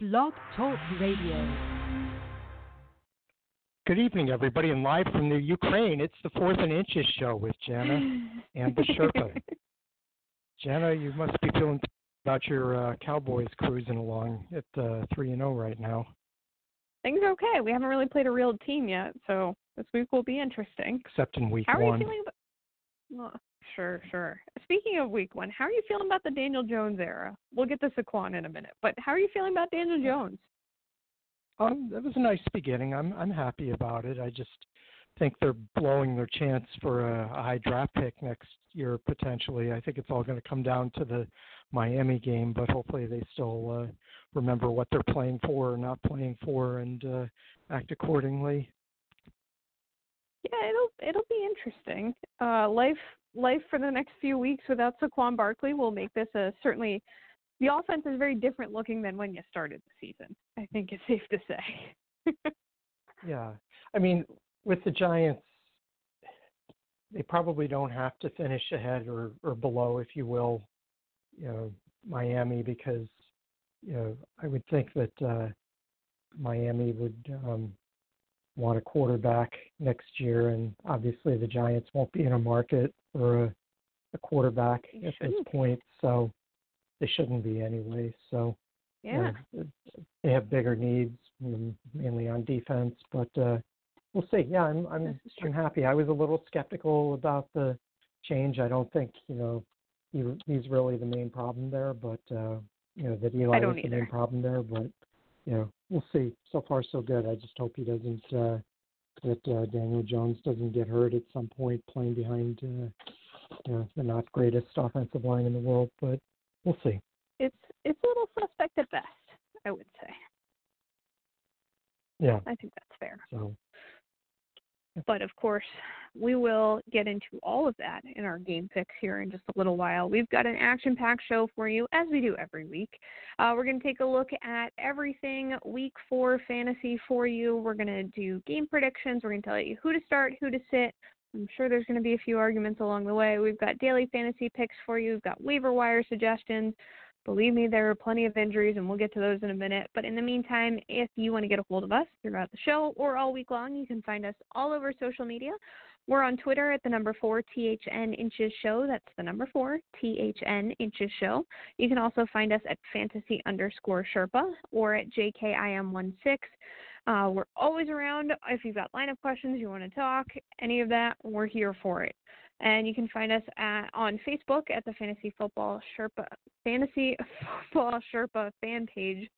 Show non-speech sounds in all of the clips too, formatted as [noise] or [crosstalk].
Blog Talk Radio. Good evening, everybody, and live from the Ukraine. It's the Fourth and Inches show with Jana and the Sherpa. [laughs] Jana, you must be feeling about your uh, Cowboys cruising along at uh, three and zero right now. Things are okay. We haven't really played a real team yet, so this week will be interesting. Except in week How are you feeling? About, well, sure, sure. Speaking of week one, how are you feeling about the Daniel Jones era? We'll get to Saquon in a minute, but how are you feeling about Daniel Jones? Um, that was a nice beginning. I'm I'm happy about it. I just think they're blowing their chance for a, a high draft pick next year potentially. I think it's all going to come down to the Miami game, but hopefully they still uh, remember what they're playing for or not playing for and uh, act accordingly. Yeah, it'll it'll be interesting. Uh, life life for the next few weeks without Saquon Barkley will make this a certainly. The offense is very different looking than when you started the season. I think it's safe to say. [laughs] Yeah. I mean, with the Giants, they probably don't have to finish ahead or, or below, if you will, you know, Miami because, you know, I would think that uh, Miami would um, want a quarterback next year, and obviously the Giants won't be in a market for a, a quarterback They at this shouldn't. point, so they shouldn't be anyway. So you yeah. know, they have bigger needs, mainly on defense, but uh, we'll see. Yeah, I'm I'm This. I'm happy. I was a little skeptical about the change. I don't think you know he he's really the main problem there, but uh, you know that Eli is the main problem there. But you know, we'll see. So far, so good. I just hope he doesn't uh, that uh, Daniel Jones doesn't get hurt at some point playing behind uh, you know, the not greatest offensive line in the world. But we'll see. It's it's a little suspect at best, I would say. Yeah. I think that's fair. So But of course, we will get into all of that in our game picks here in just a little while. We've got an action packed show for you, as we do every week. Uh, we're going to take a look at everything week four fantasy for you. We're going to do game predictions. We're going to tell you who to start, who to sit. I'm sure there's going to be a few arguments along the way. We've got daily fantasy picks for you. We've got waiver wire suggestions. Believe me, there are plenty of injuries, and we'll get to those in a minute. But in the meantime, if you want to get a hold of us throughout the show or all week long, you can find us all over social media. We're on Twitter at the number four THN Inches Show. That's the number four THN Inches Show. You can also find us at fantasy underscore Sherpa or at JKIM16. Uh, we're always around. If you've got lineup questions, you want to talk, any of that, we're here for it. And you can find us at, on Facebook at the Fantasy Football Sherpa Fantasy [laughs] Football Sherpa fan page.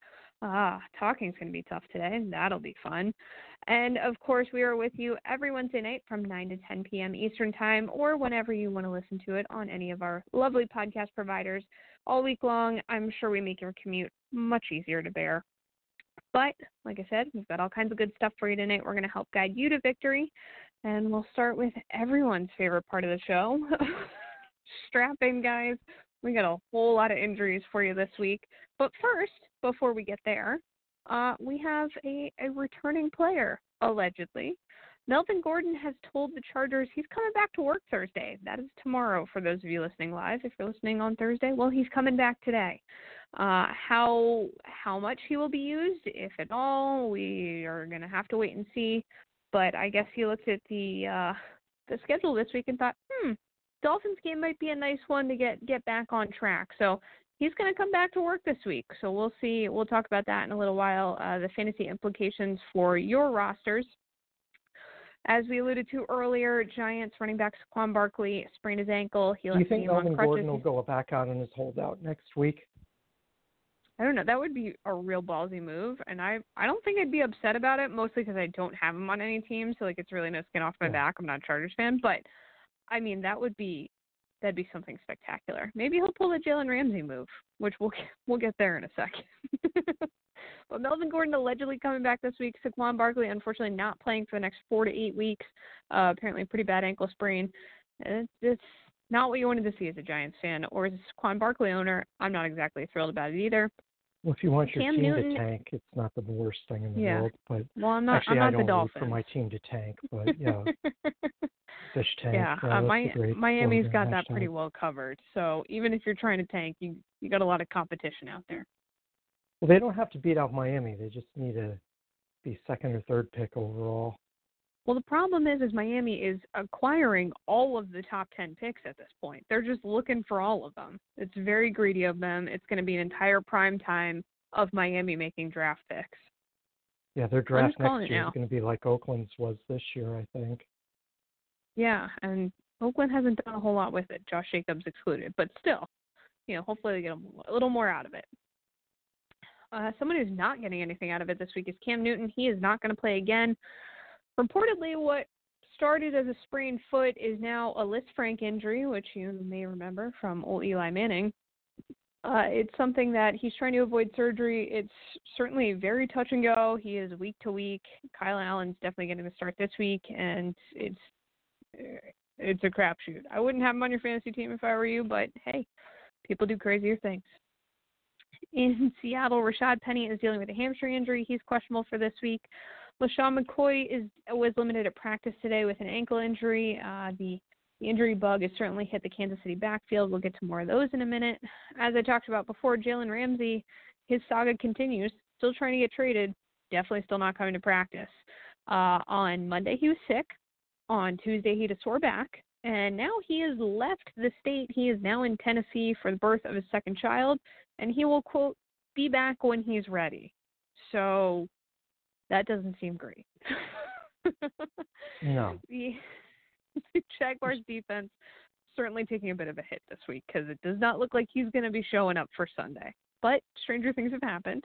Ah, talking's going to be tough today. That'll be fun. And of course, we are with you every Wednesday night from 9 to 10 p.m. Eastern Time or whenever you want to listen to it on any of our lovely podcast providers all week long. I'm sure we make your commute much easier to bear. But like I said, we've got all kinds of good stuff for you tonight. We're going to help guide you to victory. And we'll start with everyone's favorite part of the show [laughs] strap in, guys. We got a whole lot of injuries for you this week. But first, before we get there, uh, we have a, a returning player, allegedly. Melvin Gordon has told the Chargers he's coming back to work Thursday. That is tomorrow for those of you listening live. If you're listening on Thursday, well, he's coming back today. Uh, how how much he will be used, if at all, we are going to have to wait and see. But I guess he looked at the uh, the schedule this week and thought, hmm, Dolphins game might be a nice one to get get back on track. So he's going to come back to work this week. So we'll see. We'll talk about that in a little while. Uh, the fantasy implications for your rosters. As we alluded to earlier, Giants running back Saquon Barkley sprained his ankle. He Do you think Melvin. Gordon will go back out on his holdout next week? I don't know. That would be a real ballsy move, and I I don't think I'd be upset about it. Mostly because I don't have him on any team, so like it's really no skin off my Yeah. back. I'm not a Chargers fan, but I mean that would be that'd be something spectacular. Maybe he'll pull the Jalen Ramsey move, which we'll we'll get there in a second. [laughs] but Melvin Gordon allegedly coming back this week. Saquon Barkley unfortunately not playing for the next four to eight weeks. Uh, apparently pretty bad ankle sprain. It's, it's not what you wanted to see as a Giants fan or as a Saquon Barkley owner. I'm not exactly thrilled about it either. Well, if you want your Cam team Newton- to tank, it's not the worst thing in the Yeah. world. But Well, I'm not. actually, I'm I don't the Dolphins. for my team to tank. But [laughs] yeah, fish tank. yeah, uh, uh, that's Mi- a great Miami's got that pretty well covered. So even if you're trying to tank, you you got a lot of competition out there. Well, they don't have to beat out Miami. They just need to be second or third pick overall. Well, the problem is, is Miami is acquiring all of the top ten picks at this point. They're just looking for all of them. It's very greedy of them. It's going to be an entire prime time of Miami making draft picks. Yeah, their draft next year now. is going to be like Oakland's was this year, I think. Yeah, and Oakland hasn't done a whole lot with it, Josh Jacobs excluded. But still, you know, hopefully they get a little more out of it. Uh, someone who's not getting anything out of it this week is Cam Newton. He is not going to play again. Reportedly, what started as a sprained foot is now a Liz Frank injury, which you may remember from old Eli Manning. Uh, it's something that he's trying to avoid surgery. It's certainly very touch and go. He is week to week. Kyle Allen's definitely getting the start this week, and it's it's a crapshoot. I wouldn't have him on your fantasy team if I were you, but hey, people do crazier things. In Seattle, Rashaad Penny is dealing with a hamstring injury. He's questionable for this week. LeSean McCoy is was limited at practice today with an ankle injury. Uh, the the injury bug has certainly hit the Kansas City backfield. We'll get to more of those in a minute. As I talked about before, Jalen Ramsey, his saga continues. Still trying to get traded. Definitely still not coming to practice. Uh, on Monday, he was sick. On Tuesday, he had a sore back. And now he has left the state. He is now in Tennessee for the birth of his second child. And he will, quote, be back when he's ready. So that doesn't seem great. No. [laughs] the, the [laughs] Jaguars defense certainly taking a bit of a hit this week because it does not look like he's going to be showing up for Sunday. But stranger things have happened.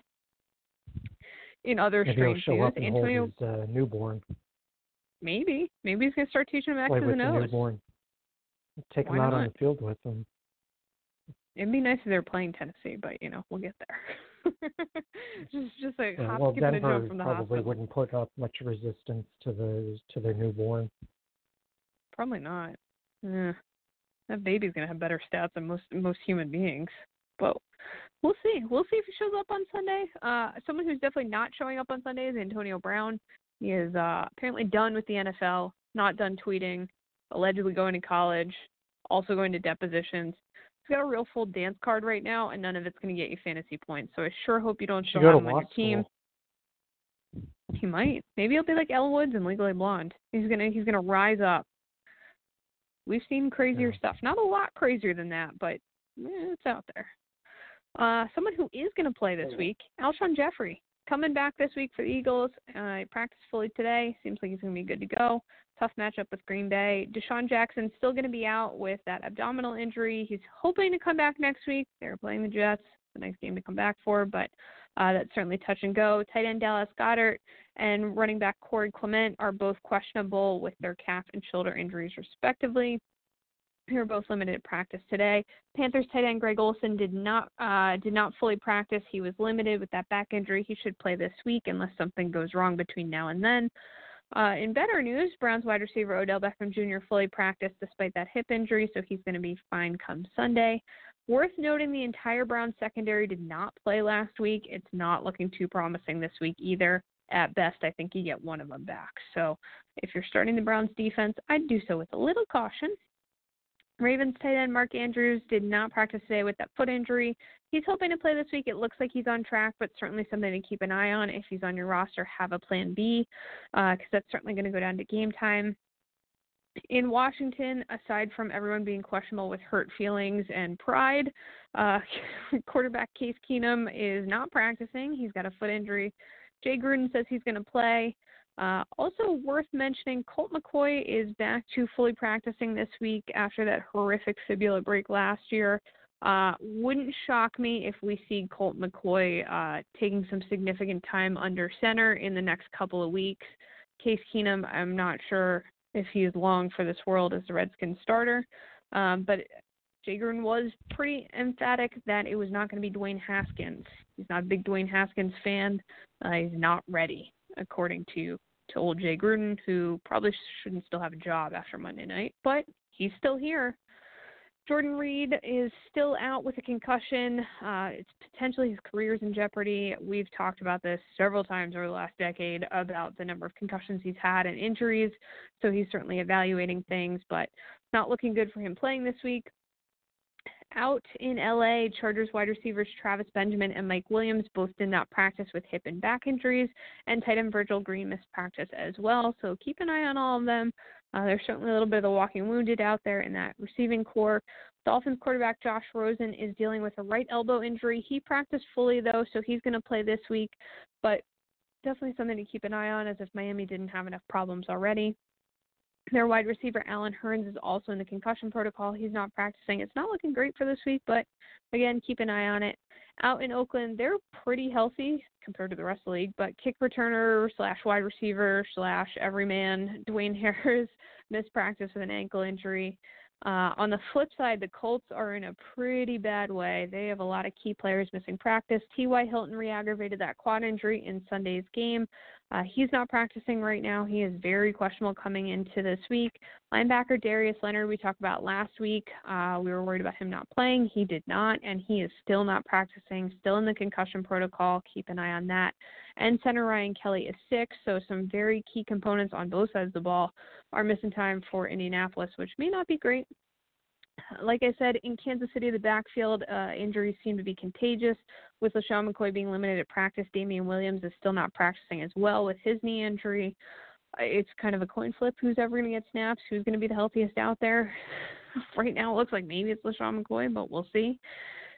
In other Maybe strange show news, Antonio his uh, newborn. maybe maybe he's going to start teaching him with and the O's. newborn. Take him Why out on the field with him. It'd be nice if they're playing Tennessee, but you know we'll get there. [laughs] [laughs] just just like Yeah, hop, well, skip, and a Denver from the probably hospital. wouldn't put up much resistance to the to their newborn. Probably not. Eh, that baby's gonna have better stats than most most human beings. But we'll see. We'll see if he shows up on Sunday. Uh, someone who's definitely not showing up on Sunday is Antonio Brown. He is uh, apparently done with the NFL, not done tweeting, allegedly going to college, also going to depositions. He's got a real full dance card right now, and none of it's going to get you fantasy points. So I sure hope you don't show still go have to him on your team. He might. Maybe he'll be like Elle Woods in Legally Blonde. He's gonna he's gonna rise up. We've seen crazier Yeah. stuff. Not a lot crazier than that, but eh, it's out there. Uh, someone who is going to play this week, Alshon Jeffery, coming back this week for the Eagles. Uh, he practiced fully today. Seems like he's going to be good to go. Tough matchup with Green Bay. DeSean Jackson's still going to be out with that abdominal injury. He's hoping to come back next week. They're playing the Jets. A nice game to come back for, but uh, that's certainly touch and go. Tight end Dallas Goedert and running back Corey Clement are both questionable with their calf and shoulder injuries, respectively. They were both limited at practice today. Panthers tight end Greg Olsen did not uh, did not fully practice. He was limited with that back injury. He should play this week unless something goes wrong between now and then. Uh, in better news, Browns wide receiver Odell Beckham Jr. fully practiced despite that hip injury, so he's going to be fine come Sunday. Worth noting, the entire Browns secondary did not play last week. It's not looking too promising this week either. At best, I think you get one of them back. So if you're starting the Browns defense, I'd do so with a little caution. Ravens tight end Mark Andrews did not practice today with that foot injury. He's hoping to play this week. It looks like he's on track, but certainly something to keep an eye on. If he's on your roster, have a plan B, because that's certainly going to go down to game time. In Washington, aside from everyone being questionable with hurt feelings and pride, uh, [laughs] quarterback Case Keenum is not practicing. He's got a foot injury. Jay Gruden says he's going to play. Uh, also worth mentioning, Colt McCoy is back to fully practicing this week after that horrific fibula break last year. Uh, wouldn't shock me if we see Colt McCoy uh, taking some significant time under center in the next couple of weeks. Case Keenum, I'm not sure if he's long for this world as the Redskins starter, um, but Gruden was pretty emphatic that it was not going to be Dwayne Haskins. He's not a big Dwayne Haskins fan. Uh, he's not ready, according to to old Jay Gruden, who probably shouldn't still have a job after Monday night, but he's still here. Jordan Reed is still out with a concussion. Uh, it's potentially his career's in jeopardy. We've talked about this several times over the last decade about the number of concussions he's had and injuries. So he's certainly evaluating things, but not looking good for him playing this week. Out in LA, Chargers wide receivers Travis Benjamin and Mike Williams both did not practice with hip and back injuries, and tight end Virgil Green missed practice as well. So keep an eye on all of them. Uh, there's certainly a little bit of the walking wounded out there in that receiving corps. Dolphins quarterback Josh Rosen is dealing with a right elbow injury. He practiced fully though, so he's going to play this week, but definitely something to keep an eye on as if Miami didn't have enough problems already. Their wide receiver Allen Hurns is also in the concussion protocol. He's not practicing. It's not looking great for this week, but again, keep an eye on it. Out in Oakland, they're pretty healthy compared to the rest of the league, but kick returner slash wide receiver slash everyman [laughs] Dwayne Harris [laughs] missed practice with an ankle injury. Uh, on the flip side, the Colts are in a pretty bad way. They have a lot of key players missing practice. T.Y. Hilton re aggravated that quad injury in Sunday's game. Uh, he's not practicing right now. He is very questionable coming into this week. Linebacker Darius Leonard, we talked about last week. Uh, we were worried about him not playing. He did not, and he is still not practicing, still in the concussion protocol. Keep an eye on that. And center Ryan Kelly is sick, so some very key components on both sides of the ball are missing time for Indianapolis, which may not be great like I said, in Kansas City, the backfield uh, injuries seem to be contagious. With LeSean McCoy being limited at practice, Damien Williams is still not practicing as well with his knee injury. It's kind of a coin flip who's ever going to get snaps, who's going to be the healthiest out there. [laughs] right now, it looks like maybe it's LeSean McCoy, but we'll see.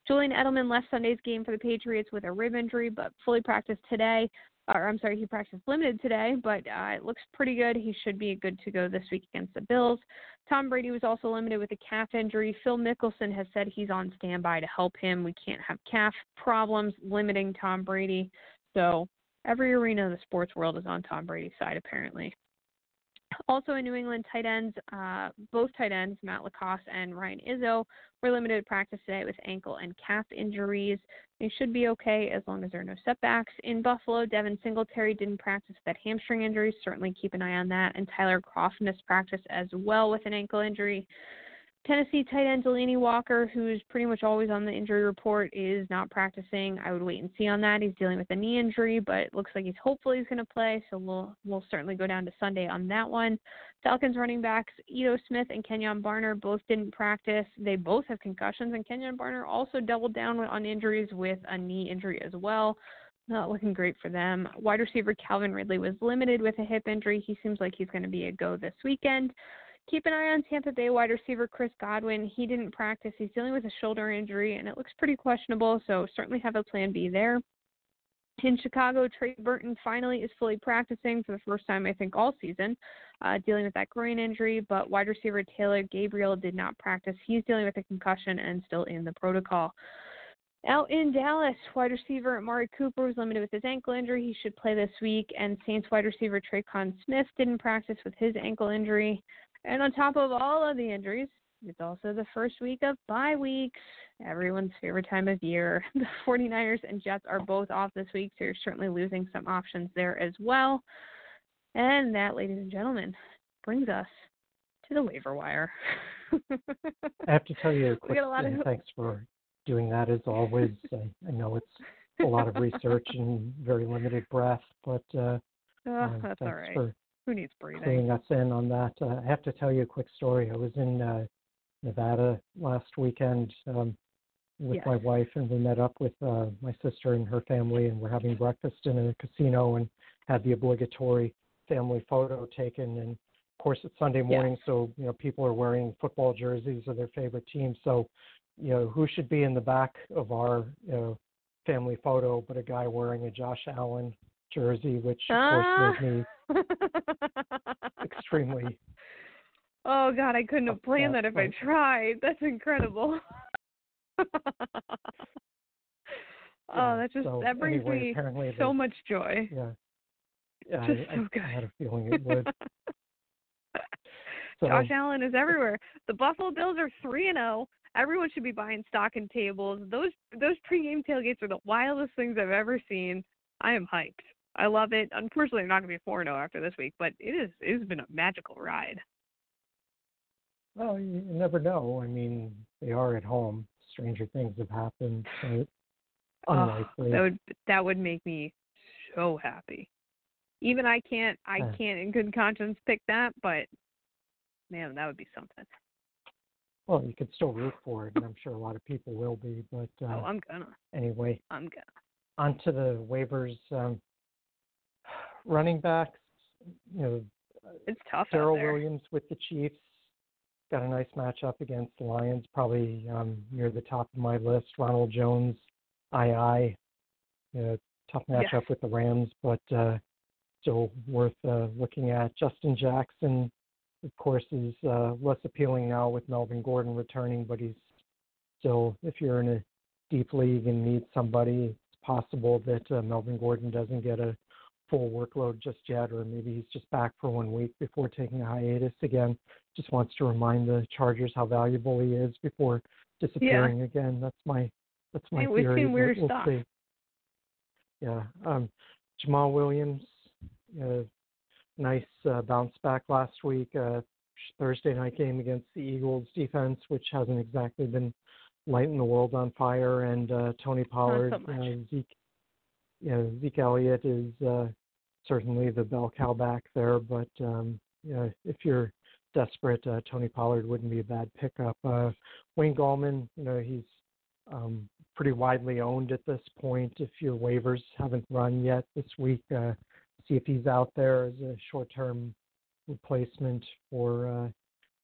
Julian Edelman left Sunday's game for the Patriots with a rib injury, but fully practiced today or I'm sorry, he practiced limited today, but uh, it looks pretty good. He should be good to go this week against the Bills. Tom Brady was also limited with a calf injury. Phil Mickelson has said he's on standby to help him. We can't have calf problems limiting Tom Brady. So every arena of the sports world is on Tom Brady's side, apparently. Also in New England, tight ends, uh, both tight ends, Matt LaCosse and Ryan Izzo, were limited practice today with ankle and calf injuries. They should be okay as long as there are no setbacks. In Buffalo, Devin Singletary didn't practice with that hamstring injury. Certainly keep an eye on that. And Tyler Kroft missed practice as well with an ankle injury. Tennessee tight end Delanie Walker, who's pretty much always on the injury report, is not practicing. I would wait and see on that. He's dealing with a knee injury, but it looks like he's hopefully he's going to play. So we'll we'll certainly go down to Sunday on that one. Falcons running backs Ito Smith and Kenjon Barner both didn't practice. They both have concussions, and Kenjon Barner also doubled down on injuries with a knee injury as well. Not looking great for them. Wide receiver Calvin Ridley was limited with a hip injury. He seems like he's going to be a go this weekend keep an eye on Tampa Bay wide receiver Chris Godwin. He didn't practice. He's dealing with a shoulder injury, and it looks pretty questionable, so certainly have a plan B there. In Chicago, Trey Burton finally is fully practicing for the first time, I think, all season, uh, dealing with that groin injury. But wide receiver Taylor Gabriel did not practice. He's dealing with a concussion and still in the protocol. Out in Dallas, wide receiver Amari Cooper was limited with his ankle injury. He should play this week. And Saints wide receiver Tre'Quan Smith didn't practice with his ankle injury. And on top of all of the injuries, it's also the first week of bye weeks, everyone's favorite time of year. [laughs] The 49ers and Jets are both off this week, so you're certainly losing some options there as well. And that, ladies and gentlemen, brings us to the waiver wire. [laughs] I have to tell you a quick. Of... Thanks for doing that as always. [laughs] I, I, know it's a lot of research and very limited breath, but uh, oh, uh, that's all right. For who needs breathing? Cluing us in on that. Uh, I have to tell you a quick story. I was in uh, Nevada last weekend um, with yes. my wife, and we met up with uh, my sister and her family, and we're having breakfast in a casino, and had the obligatory family photo taken. And of course, it's Sunday morning, yes. so you know people are wearing football jerseys of their favorite team. So, you know, who should be in the back of our you know family photo but a guy wearing a Josh Allen jersey, which of ah. course made me extremely. [laughs] Oh God, I couldn't have planned that if I tried. That's incredible. [laughs] oh, that just so that brings anyway, me so much joy. Yeah. Yeah, just I, so good. I had a feeling it would. [laughs] so, Josh Allen is everywhere. The Buffalo Bills are three and zero. Oh. Everyone should be buying stock and tables. Those those pregame tailgates are the wildest things I've ever seen. I am hyped. I love it. Unfortunately, I'm not going to be 4 0 after this week, but it is it has been a magical ride. Well, you never know. I mean, they are at home. Stranger things have happened. So unlikely. Oh, that would that would make me so happy. Even I can't I can't in good conscience pick that, but man, that would be something. well, you could still root for it, and I'm sure a lot of people will be. But uh, oh, I'm gonna. anyway, I'm gonna. onto the waivers. Um, running backs, you know, It's tough Darrel. Williams with the Chiefs got a nice matchup against the Lions, probably um, near the top of my list. Ronald Jones, II, you know, tough Yes. matchup with the Rams, but uh, still worth uh, looking at. Justin Jackson, of course, is uh, less appealing now with Melvin Gordon returning, but he's still, if you're in a deep league and need somebody, it's possible that uh, Melvin Gordon doesn't get a full workload just yet, or maybe he's just back for one week before taking a hiatus again. Just wants to remind the Chargers how valuable he is before disappearing again. That's my that's my Hey, we've theory. seen weird we'll stuff. see. Yeah, um, Jamaal Williams, uh, nice uh, bounce back last week. Uh, Thursday night game against the Eagles defense, which hasn't exactly been lighting the world on fire, and uh, Tony Pollard, so much. uh, Zeke, you know, Zeke Elliott is uh, certainly the bell cow back there. But um, you know, if you're desperate, uh, Tony Pollard wouldn't be a bad pickup. Uh, Wayne Gallman, you know, he's um, pretty widely owned at this point. If your waivers haven't run yet this week, uh, see if he's out there as a short-term replacement for uh,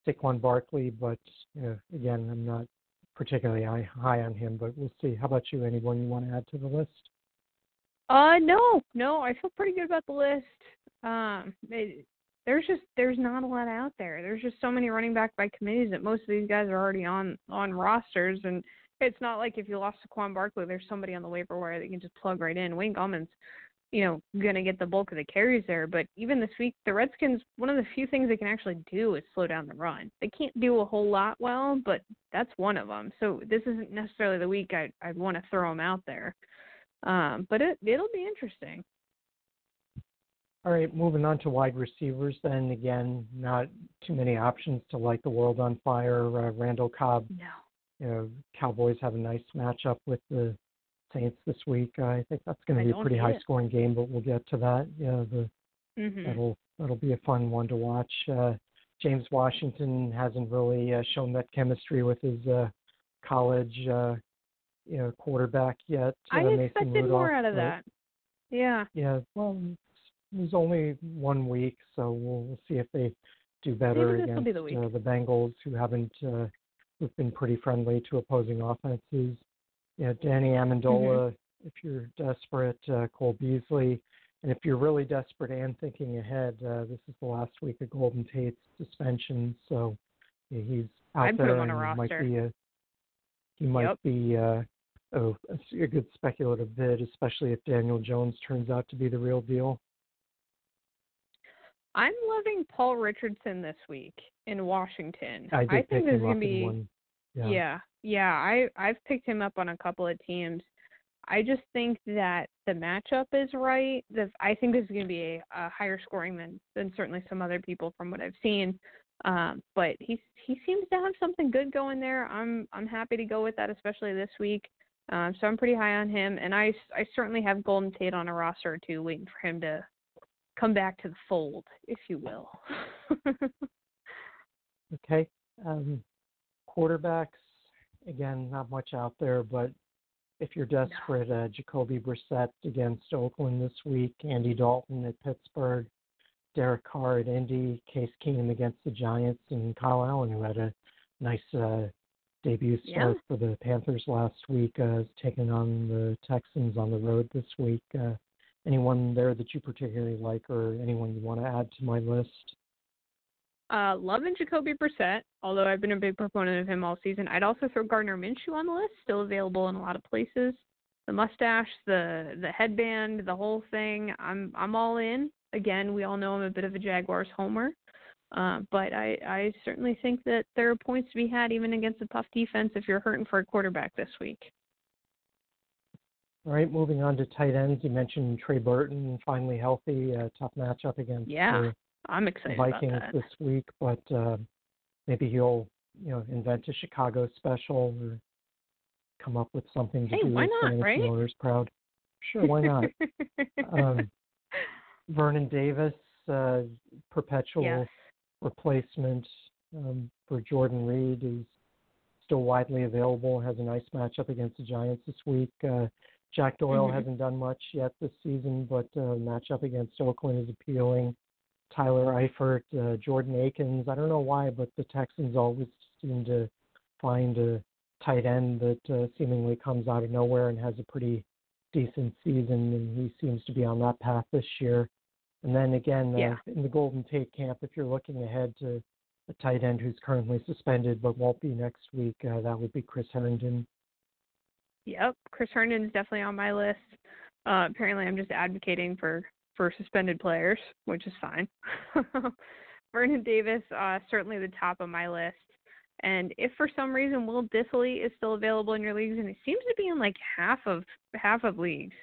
Saquon Barkley. But you know, again, I'm not particularly high, high on him, but we'll see. How about you? Anyone you want to add to the list? Uh, no, no, I feel pretty good about the list. Um, it, there's just there's not a lot out there. There's just so many running back by committees that most of these guys are already on on rosters, and it's not like if you lost Saquon Barkley, there's somebody on the waiver wire that you can just plug right in. Wayne Gallman's, you know, gonna get the bulk of the carries there. But even this week, the Redskins, one of the few things they can actually do is slow down the run. They can't do a whole lot well, but that's one of them. So this isn't necessarily the week I'd I'd want to throw them out there. Um, but it it'll be interesting. All right, moving on to wide receivers. Then again, not too many options to light the world on fire. Uh, Randall Cobb, No. you know, Cowboys have a nice matchup with the Saints this week. I think that's going to be a pretty high scoring game, but we'll get to that. Yeah, the Mhm. that'll that'll be a fun one to watch. Uh, James Washington hasn't really uh, shown that chemistry with his uh, college, uh, you know, quarterback yet. I uh, expected more out of that. Yeah. Yeah, well, it was only one week, so we'll, we'll see if they do better against be the. Uh, the Bengals, who haven't, uh, who've been pretty friendly to opposing offenses. Yeah, Danny Amendola, Mm-hmm. if you're desperate, uh, Cole Beasley, and if you're really desperate and thinking ahead, uh, this is the last week of Golden Tate's suspension, so yeah, he's out I'd there him on a and he might be a he might Yep. be uh, a, a good speculative bid, especially if Daniel Jones turns out to be the real deal. I'm loving Paul Richardson this week in Washington. I did think this is gonna be. Yeah. yeah. Yeah, I I've picked him up on a couple of teams. I just think that the matchup is right. The, I think this is going to be a, a higher scoring than than certainly some other people from what I've seen. Um, but he he seems to have something good going there. I'm I'm happy to go with that, especially this week. Um, so I'm pretty high on him, and I I certainly have Golden Tate on a roster or two, waiting for him to come back to the fold, if you will. [laughs] Okay. Um, quarterbacks, again, not much out there, but if you're desperate, uh, Jacoby Brissett against Oakland this week, Andy Dalton at Pittsburgh, Derek Carr at Indy, Case Keenum against the Giants, and Kyle Allen, who had a nice uh, debut Yeah. start for the Panthers last week, uh, taking on the Texans on the road this week. Uh, anyone there that you particularly like, or anyone you want to add to my list? Uh, loving Jacoby Brissett, although I've been a big proponent of him all season. I'd also throw Gardner Minshew on the list, still available in a lot of places. The mustache, the the headband, the whole thing. I'm I'm all in. Again, we all know I'm a bit of a Jaguars homer, uh, but I I certainly think that there are points to be had even against a tough defense if you're hurting for a quarterback this week. All right, moving on to tight ends. You mentioned Trey Burton finally healthy. A tough matchup against Yeah, the I'm excited Vikings this week, but uh, maybe he'll you know invent a Chicago special or come up with something to Hey, do why not, right? owners proud. Sure, why not? [laughs] um, Vernon Davis, uh, perpetual yes. Replacement um, for Jordan Reed, who's still widely available. Has a nice matchup against the Giants this week. Uh, Jack Doyle Mhm. hasn't done much yet this season, but uh, matchup against Oakland is appealing. Tyler Eifert, uh, Jordan Akins. I don't know why, but the Texans always seem to find a tight end that uh, seemingly comes out of nowhere and has a pretty decent season, and he seems to be on that path this year. And then again, uh, Yeah. in the Golden Tate camp, if you're looking ahead to a tight end who's currently suspended but won't be next week, uh, that would be Chris Herndon. Yep, Chris Herndon's definitely on my list. Uh, apparently, I'm just advocating for for suspended players, which is fine. [laughs] Vernon Davis, uh, certainly the top of my list. And if for some reason Will Dissly is still available in your leagues, and he seems to be in like half of half of leagues,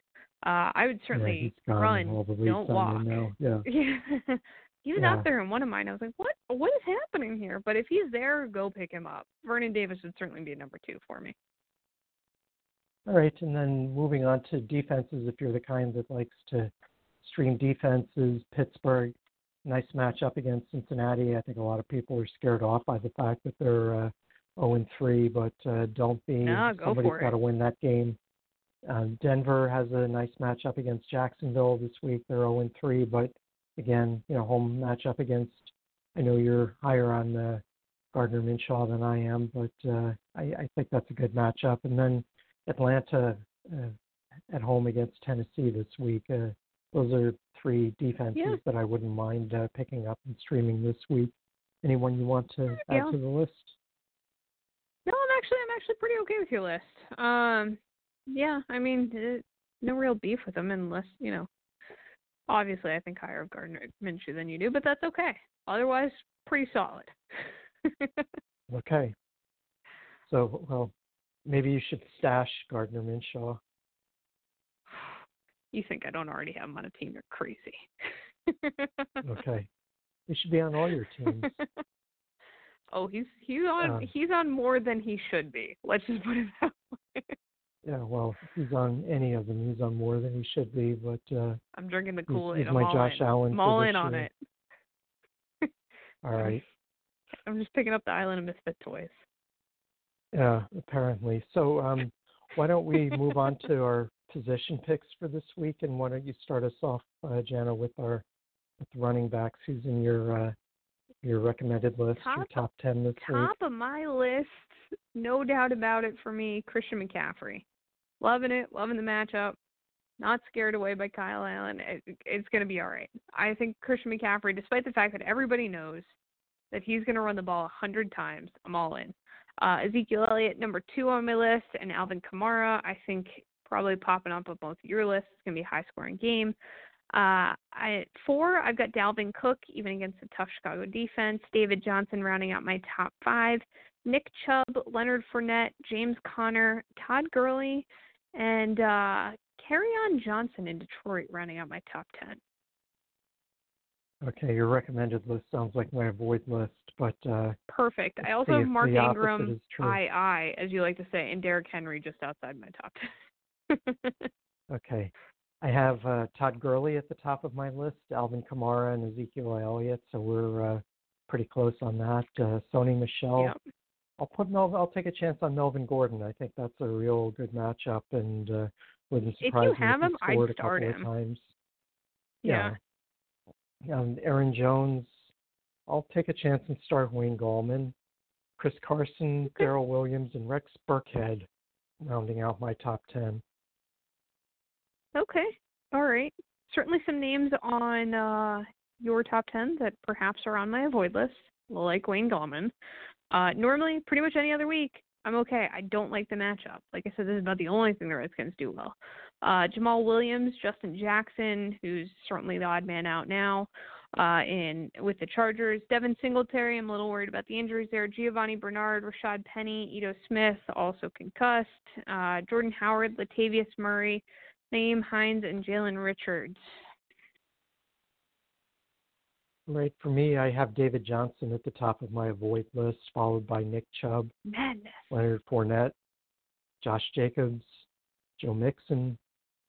uh, I would certainly he's run, All the leagues don't walk. Yeah. [laughs] Yeah. he was Yeah. out there in one of mine. I was like, what? What is happening here? But if he's there, go pick him up. Vernon Davis would certainly be number two for me. All right, and then moving on to defenses, if you're the kind that likes to stream defenses, Pittsburgh, nice matchup against Cincinnati. I think a lot of people are scared off by the fact that they're uh, 0 and 3, but uh, don't be. No, go Somebody's got to win that game. Um, Denver has a nice matchup against Jacksonville this week. They're 0 and 3, but again, you know, home matchup against. I know you're higher on uh, Gardner Minshew than I am, but uh, I, I think that's a good matchup. And then Atlanta uh, at home against Tennessee this week. Uh, those are three defenses Yeah. that I wouldn't mind uh, picking up and streaming this week. Anyone you want to Yeah. add to the list? No, I'm actually I'm actually pretty okay with your list. Um, yeah, I mean, uh, no real beef with them unless you know. Obviously, I think higher of Gardner Minshew than you do, but that's okay. Otherwise, pretty solid. [laughs] Okay. So, well, maybe you should stash Gardner Minshew. [sighs] you think I don't already have him on a team? You're crazy. Okay. He should be on all your teams. [laughs] oh, he's he's on Um, he's on more than he should be. Let's just put it that [laughs] way. Yeah, well, he's on any of them. He's on more than he should be, but uh, I'm drinking the he's, Kool Aid. he's I'm my Josh in. Allen. I'm all in on year. it. [laughs] All right. [laughs] I'm just picking up the Island of Misfit toys. Yeah, apparently. So um, why don't we move on to our position picks for this week, and why don't you start us off, uh, Jana, with our with running backs who's in your uh, your recommended list, your Top- top ten this week. Top of my list, no doubt about it for me, Christian McCaffrey. Loving it, loving the matchup. Not scared away by Kyle Allen. It, it's going to be all right. I think Christian McCaffrey, despite the fact that everybody knows that he's going to run the ball a hundred times, I'm all in. Uh, Ezekiel Elliott, number two on my list, and Alvin Kamara, I think probably popping up on both your lists. It's going to be a high scoring game. Uh, I, four, I've got Dalvin Cook, even against a tough Chicago defense. David Johnson rounding out my top five. Nick Chubb, Leonard Fournette, James Conner, Todd Gurley, and uh, on Johnson in Detroit rounding out my top ten. Okay, your recommended list sounds like my avoid list, but uh, Perfect. I also have Mark Ingram. I I, as you like to say, and Derrick Henry just outside my top ten. [laughs] okay. I have uh, Todd Gurley at the top of my list, Alvin Kamara and Ezekiel Elliott, so we're uh, pretty close on that. Uh, Sony Michel. Yep. I'll put Mel. I'll take a chance on Melvin Gordon. I think that's a real good matchup, and uh, wouldn't surprise me if you have him, I'd a start him. times. Yeah. Um, Aaron Jones. I'll take a chance and start Wayne Gallman, Chris Carson. Darrel Williams, and Rex Burkhead, rounding out my top ten. Okay. All right. Certainly some names on uh, your top 10 that perhaps are on my avoid list, like Wayne Gallman. Uh, normally, pretty much any other week, I'm okay. I don't like the matchup. Like I said, this is about the only thing the Redskins do well. Uh, Jamaal Williams, Justin Jackson, who's certainly the odd man out now, uh, in with the Chargers. Devin Singletary, I'm a little worried about the injuries there. Giovani Bernard, Rashaad Penny, Ito Smith, also concussed. Uh, Jordan Howard, Latavius Murray, Nyheim Hines, and Jalen Richard. Right for me, I have David Johnson at the top of my avoid list, followed by Nick Chubb, Madness. Leonard Fournette, Josh Jacobs, Joe Mixon,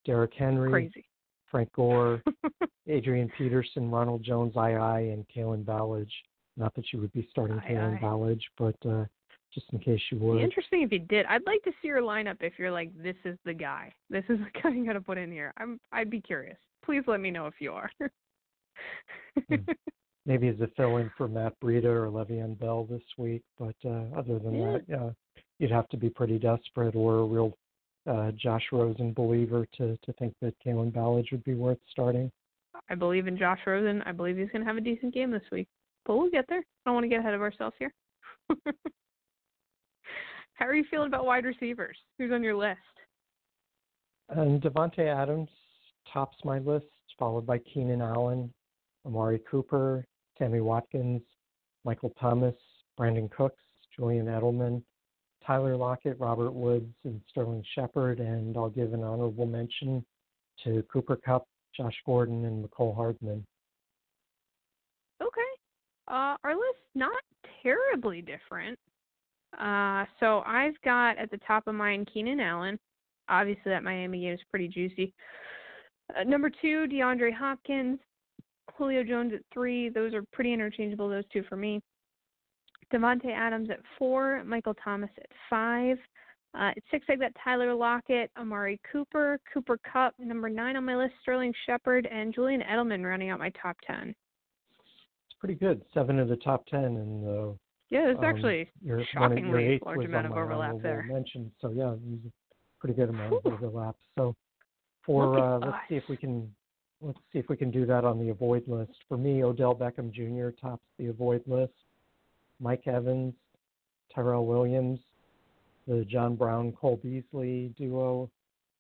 Derrick Henry, Crazy. Frank Gore, [laughs] Adrian Peterson, Ronald Jones, II, and Kalen Ballage. Not that you would be starting II. Kalen Ballage, but uh, just in case you would. Be interesting if you did. I'd like to see your lineup if you're like, this is the guy. This is the guy you got to put in here. I'm. I'd be curious. Please let me know if you are. [laughs] Hmm. [laughs] Maybe as a fill-in for Matt Breida or Le'Veon Bell this week, but uh, other than Yeah. that, yeah, you'd have to be pretty desperate or a real uh, Josh Rosen believer to to think that Kalen Ballage would be worth starting. I believe in Josh Rosen. I believe he's going to have a decent game this week. But we'll get there. I don't want to get ahead of ourselves here. [laughs] How are you feeling about wide receivers? Who's on your list? And Davante Adams tops my list, followed by Keenan Allen, Amari Cooper, Sammy Watkins, Michael Thomas, Brandin Cooks, Julian Edelman, Tyler Lockett, Robert Woods, and Sterling Shepard. And I'll give an honorable mention to Cooper Kupp, Josh Gordon, and Mecole Hardman. Okay. Uh, our list not terribly different. Uh, so I've got at the top of mine Keenan Allen. Obviously, that Miami game is pretty juicy. Uh, number two, DeAndre Hopkins. Julio Jones at three. Those are pretty interchangeable, those two for me. Davante Adams at four. Michael Thomas at five. Uh, at six, I've got Tyler Lockett, Amari Cooper, Cooper Kupp, number nine on my list, Sterling Shepard, and Julian Edelman rounding out my top ten. It's pretty good. Seven of the top ten, and uh, Yeah, it's um, actually your, shockingly your large was amount of overlap there. Mention. So yeah, it was a pretty good amount of overlap. So for uh, let's see if we can let's see if we can do that on the avoid list. For me, Odell Beckham Jr. tops the avoid list. Mike Evans, Tyrell Williams, the John Brown Cole Beasley duo,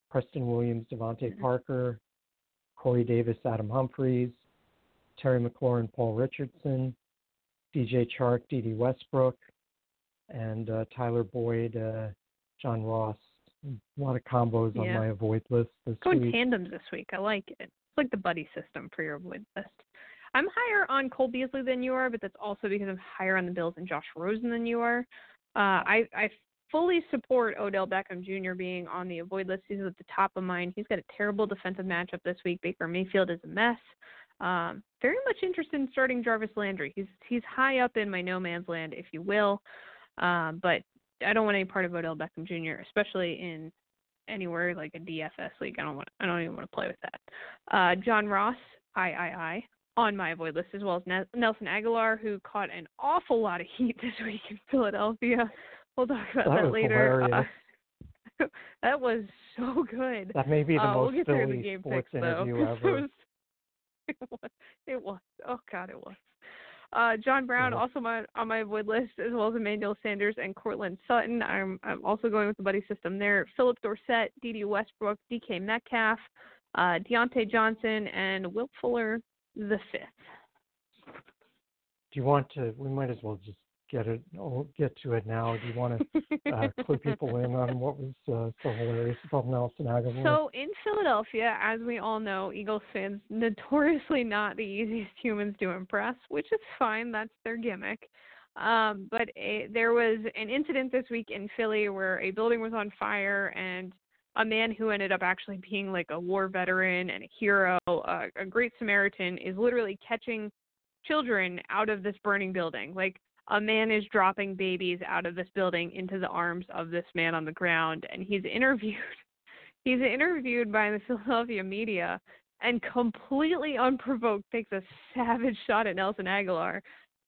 Preston Williams, DeVante Mhm. Parker, Corey Davis, Adam Humphries, Terry McLaurin, Paul Richardson, DJ Chark, Dede Westbrook, and uh, Tyler Boyd, uh, John Ross. A lot of combos on my avoid list this Going week. tandems this week. I like it. It's like the buddy system for your avoid list. I'm higher on Cole Beasley than you are, but that's also because I'm higher on the Bills and Josh Rosen than you are. Uh, I I fully support Odell Beckham Jr. being on the avoid list. He's at the top of mine. He's got a terrible defensive matchup this week. Baker Mayfield is a mess. Um, very much interested in starting Jarvis Landry. He's he's high up in my no man's land, if you will. Um, but I don't want any part of Odell Beckham Jr., especially in anywhere like a DFS league. I don't want. I don't even want to play with that. Uh, John Ross, I I I on my avoid list as well as Ne- Nelson Agholor, who caught an awful lot of heat [laughs] this week in Philadelphia. We'll talk about That that, later. Uh, [laughs] that was so good. That may be the Uh, we'll most the Philly game sports picks, interview [laughs] ever. it was. It was. Oh God, it was. Uh, John Brown Yeah. also my, on my avoid list, as well as Emmanuel Sanders and Courtland Sutton. I'm I'm also going with the buddy system there. Phillip Dorsett, Dede Westbrook, D.K. Metcalf, uh, Diontae Johnson, and Will Fuller the fifth. Do you want to? We might as well just get it. Oh, get to it now. Do you want to uh, [laughs] clue people in on what was uh, so hilarious about Nelson Agholor? So in Philadelphia, as we all know, Eagles fans notoriously not the easiest humans to impress, which is fine. That's their gimmick. Um, but a, there was an incident this week in Philly where a building was on fire and a man who ended up actually being like a war veteran and a hero, uh, a great Samaritan, is literally catching children out of this burning building. Like a man is dropping babies out of this building into the arms of this man on the ground, and he's [laughs] interviewed he's interviewed by the [laughs] Philadelphia media and completely unprovoked takes a savage shot at Nelson Agholor.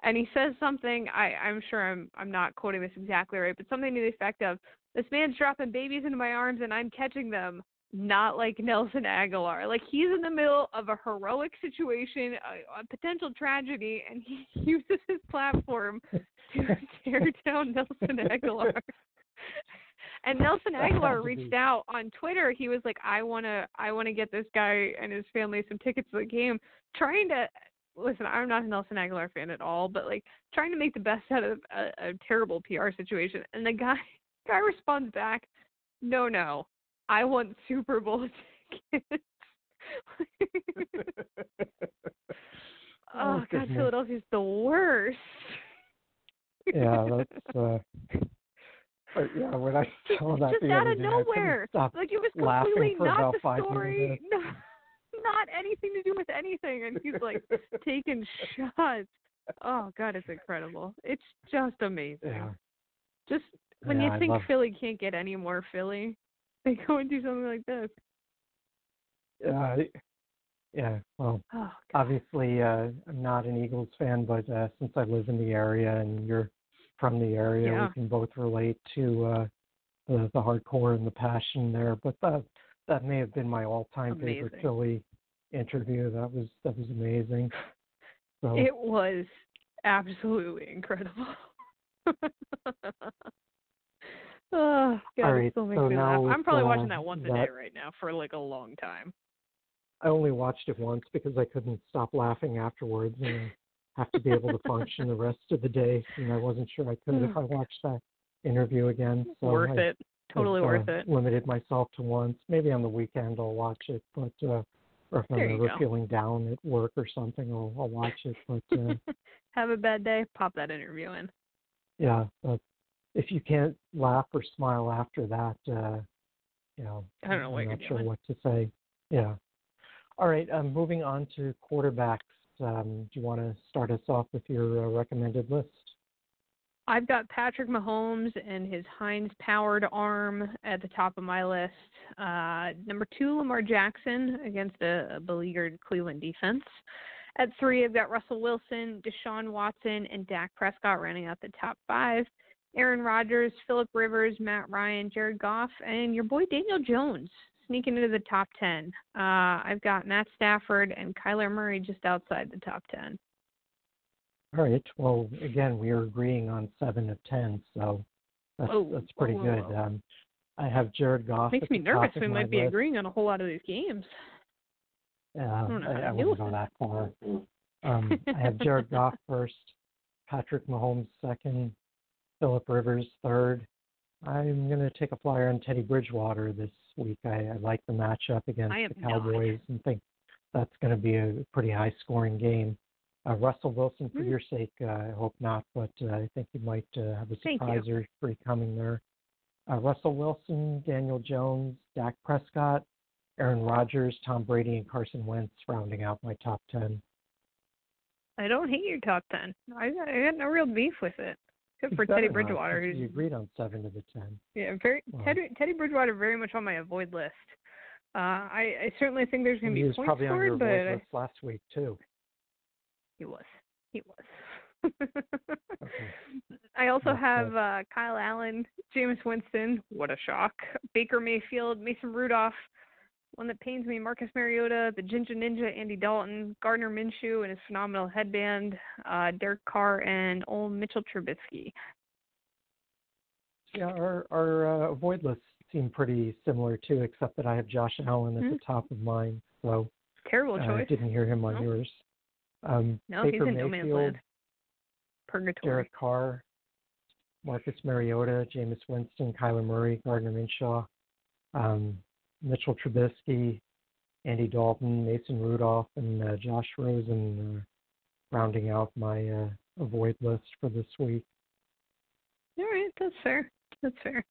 And he says something I, I'm sure I'm I'm not quoting this exactly right, but something to the effect of this man's dropping babies into my arms and I'm catching them, not like Nelson Agholor. Like he's in the middle of a heroic situation, a, a potential tragedy, and he [laughs] uses his platform [laughs] to tear down Nelson Agholor. [laughs] And Nelson Agholor reached out on Twitter. He was like, "I wanna, I wanna get this guy and his family some tickets to the game." Trying to listen. I'm not a Nelson Agholor fan at all, but like trying to make the best out of a, a terrible PR situation. And the guy, guy responds back, "No, no, I want Super Bowl tickets." [laughs] oh God. Philadelphia's the worst. yeah, [laughs] that's. Uh, but yeah, when I saw that just out of day, I couldn't nowhere. Like it was completely not the story, [laughs] no, not anything to do with anything, and he's like taking shots. Oh God, it's incredible. It's just amazing. yeah. Just when Yeah, you think Philly can't get any more Philly, [laughs] they go and do something like this. Uh, yeah, well, Oh, obviously uh, I'm not an Eagles fan, but uh, since I live in the area and you're from the area, Yeah. we can both relate to uh, the, the hardcore and the passion there. But that that may have been my all-time favorite Philly interview. That was that was amazing. So It was absolutely incredible. [laughs] oh, God, All it still makes so me now laugh. I'm probably uh, watching that once a day right now for like a long time. I only watched it once because I couldn't stop laughing afterwards, and have to be able to function the rest of the day. And I wasn't sure I could if I [sighs] watched that interview again. So worth I, it. Totally worth uh, it. Limited myself to once. Maybe on the weekend I'll watch it, but uh, or if I'm ever go. feeling down at work or something, I'll, I'll watch it. But uh, [laughs] Have a bad day, pop that interview in. yeah, but if you can't laugh or smile after that, uh, you know, I don't know what I'm not sure doing. what to say. Yeah. All right. Um, moving on to quarterbacks. Um, do you want to start us off with your uh, recommended list? I've got Patrick Mahomes and his Heinz powered arm at the top of my list. Uh, number two, Lamar Jackson against a, a beleaguered Cleveland defense. At three, I've got Russell Wilson, Deshaun Watson, and Dak Prescott rounding out the top five. Aaron Rodgers, Philip Rivers, Matt Ryan, Jared Goff, and your boy Daniel Jones sneaking into the top 10. Uh, I've got Matt Stafford and Kyler Murray just outside the top 10. All right. Well, again, we are agreeing on seven of ten, so that's Whoa, that's pretty whoa, good. whoa, whoa. Um, I have Jared Goff. Makes me nervous. We might be list. agreeing on a whole lot of these games. Uh, don't know I, I wouldn't go that far. [laughs] Um, I have Jared Goff first, Patrick Mahomes second, Philip Rivers third. I'm going to take a flyer on Teddy Bridgewater this week. I, I like the matchup against the not. Cowboys and think that's going to be a pretty high scoring game. Uh, Russell Wilson, for Hmm. your sake, uh, I hope not, but uh, I think you might uh, have a surprise or three coming there. Uh, Russell Wilson, Daniel Jones, Dak Prescott, Aaron Rodgers, Tom Brady, and Carson Wentz rounding out my top 10. I don't hate your top ten. I got, I got no real beef with it, for Teddy Bridgewater. Who's You agreed on seven of the 10. yeah, very. Teddy Teddy Bridgewater very much on my avoid list. Uh, I, I certainly think there's going to be was points probably on your scored, but I- list last week, too. he was. He was. Okay. [laughs] I also have uh, Kyle Allen, Jameis Winston. What a shock! Baker Mayfield, Mason Rudolph. One that pains me: Marcus Mariota, the Ginger Ninja, Andy Dalton, Gardner Minshew and his phenomenal headband, uh, Derek Carr, and old Mitchell Trubisky. Yeah, our, our uh, avoid lists seem pretty similar, too, except that I have Josh Allen at the Hmm. top of mine. So Terrible uh, choice. didn't hear him on No. yours. Um, No, he's Baker in no man's land. Purgatory. Derek Carr, Marcus Mariota, Jameis Winston, Kyler Murray, Gardner Minshew, um, Mitchell Trubisky, Andy Dalton, Mason Rudolph, and uh, Josh Rosen uh, rounding out my uh, avoid list for this week. All right, that's fair. That's fair.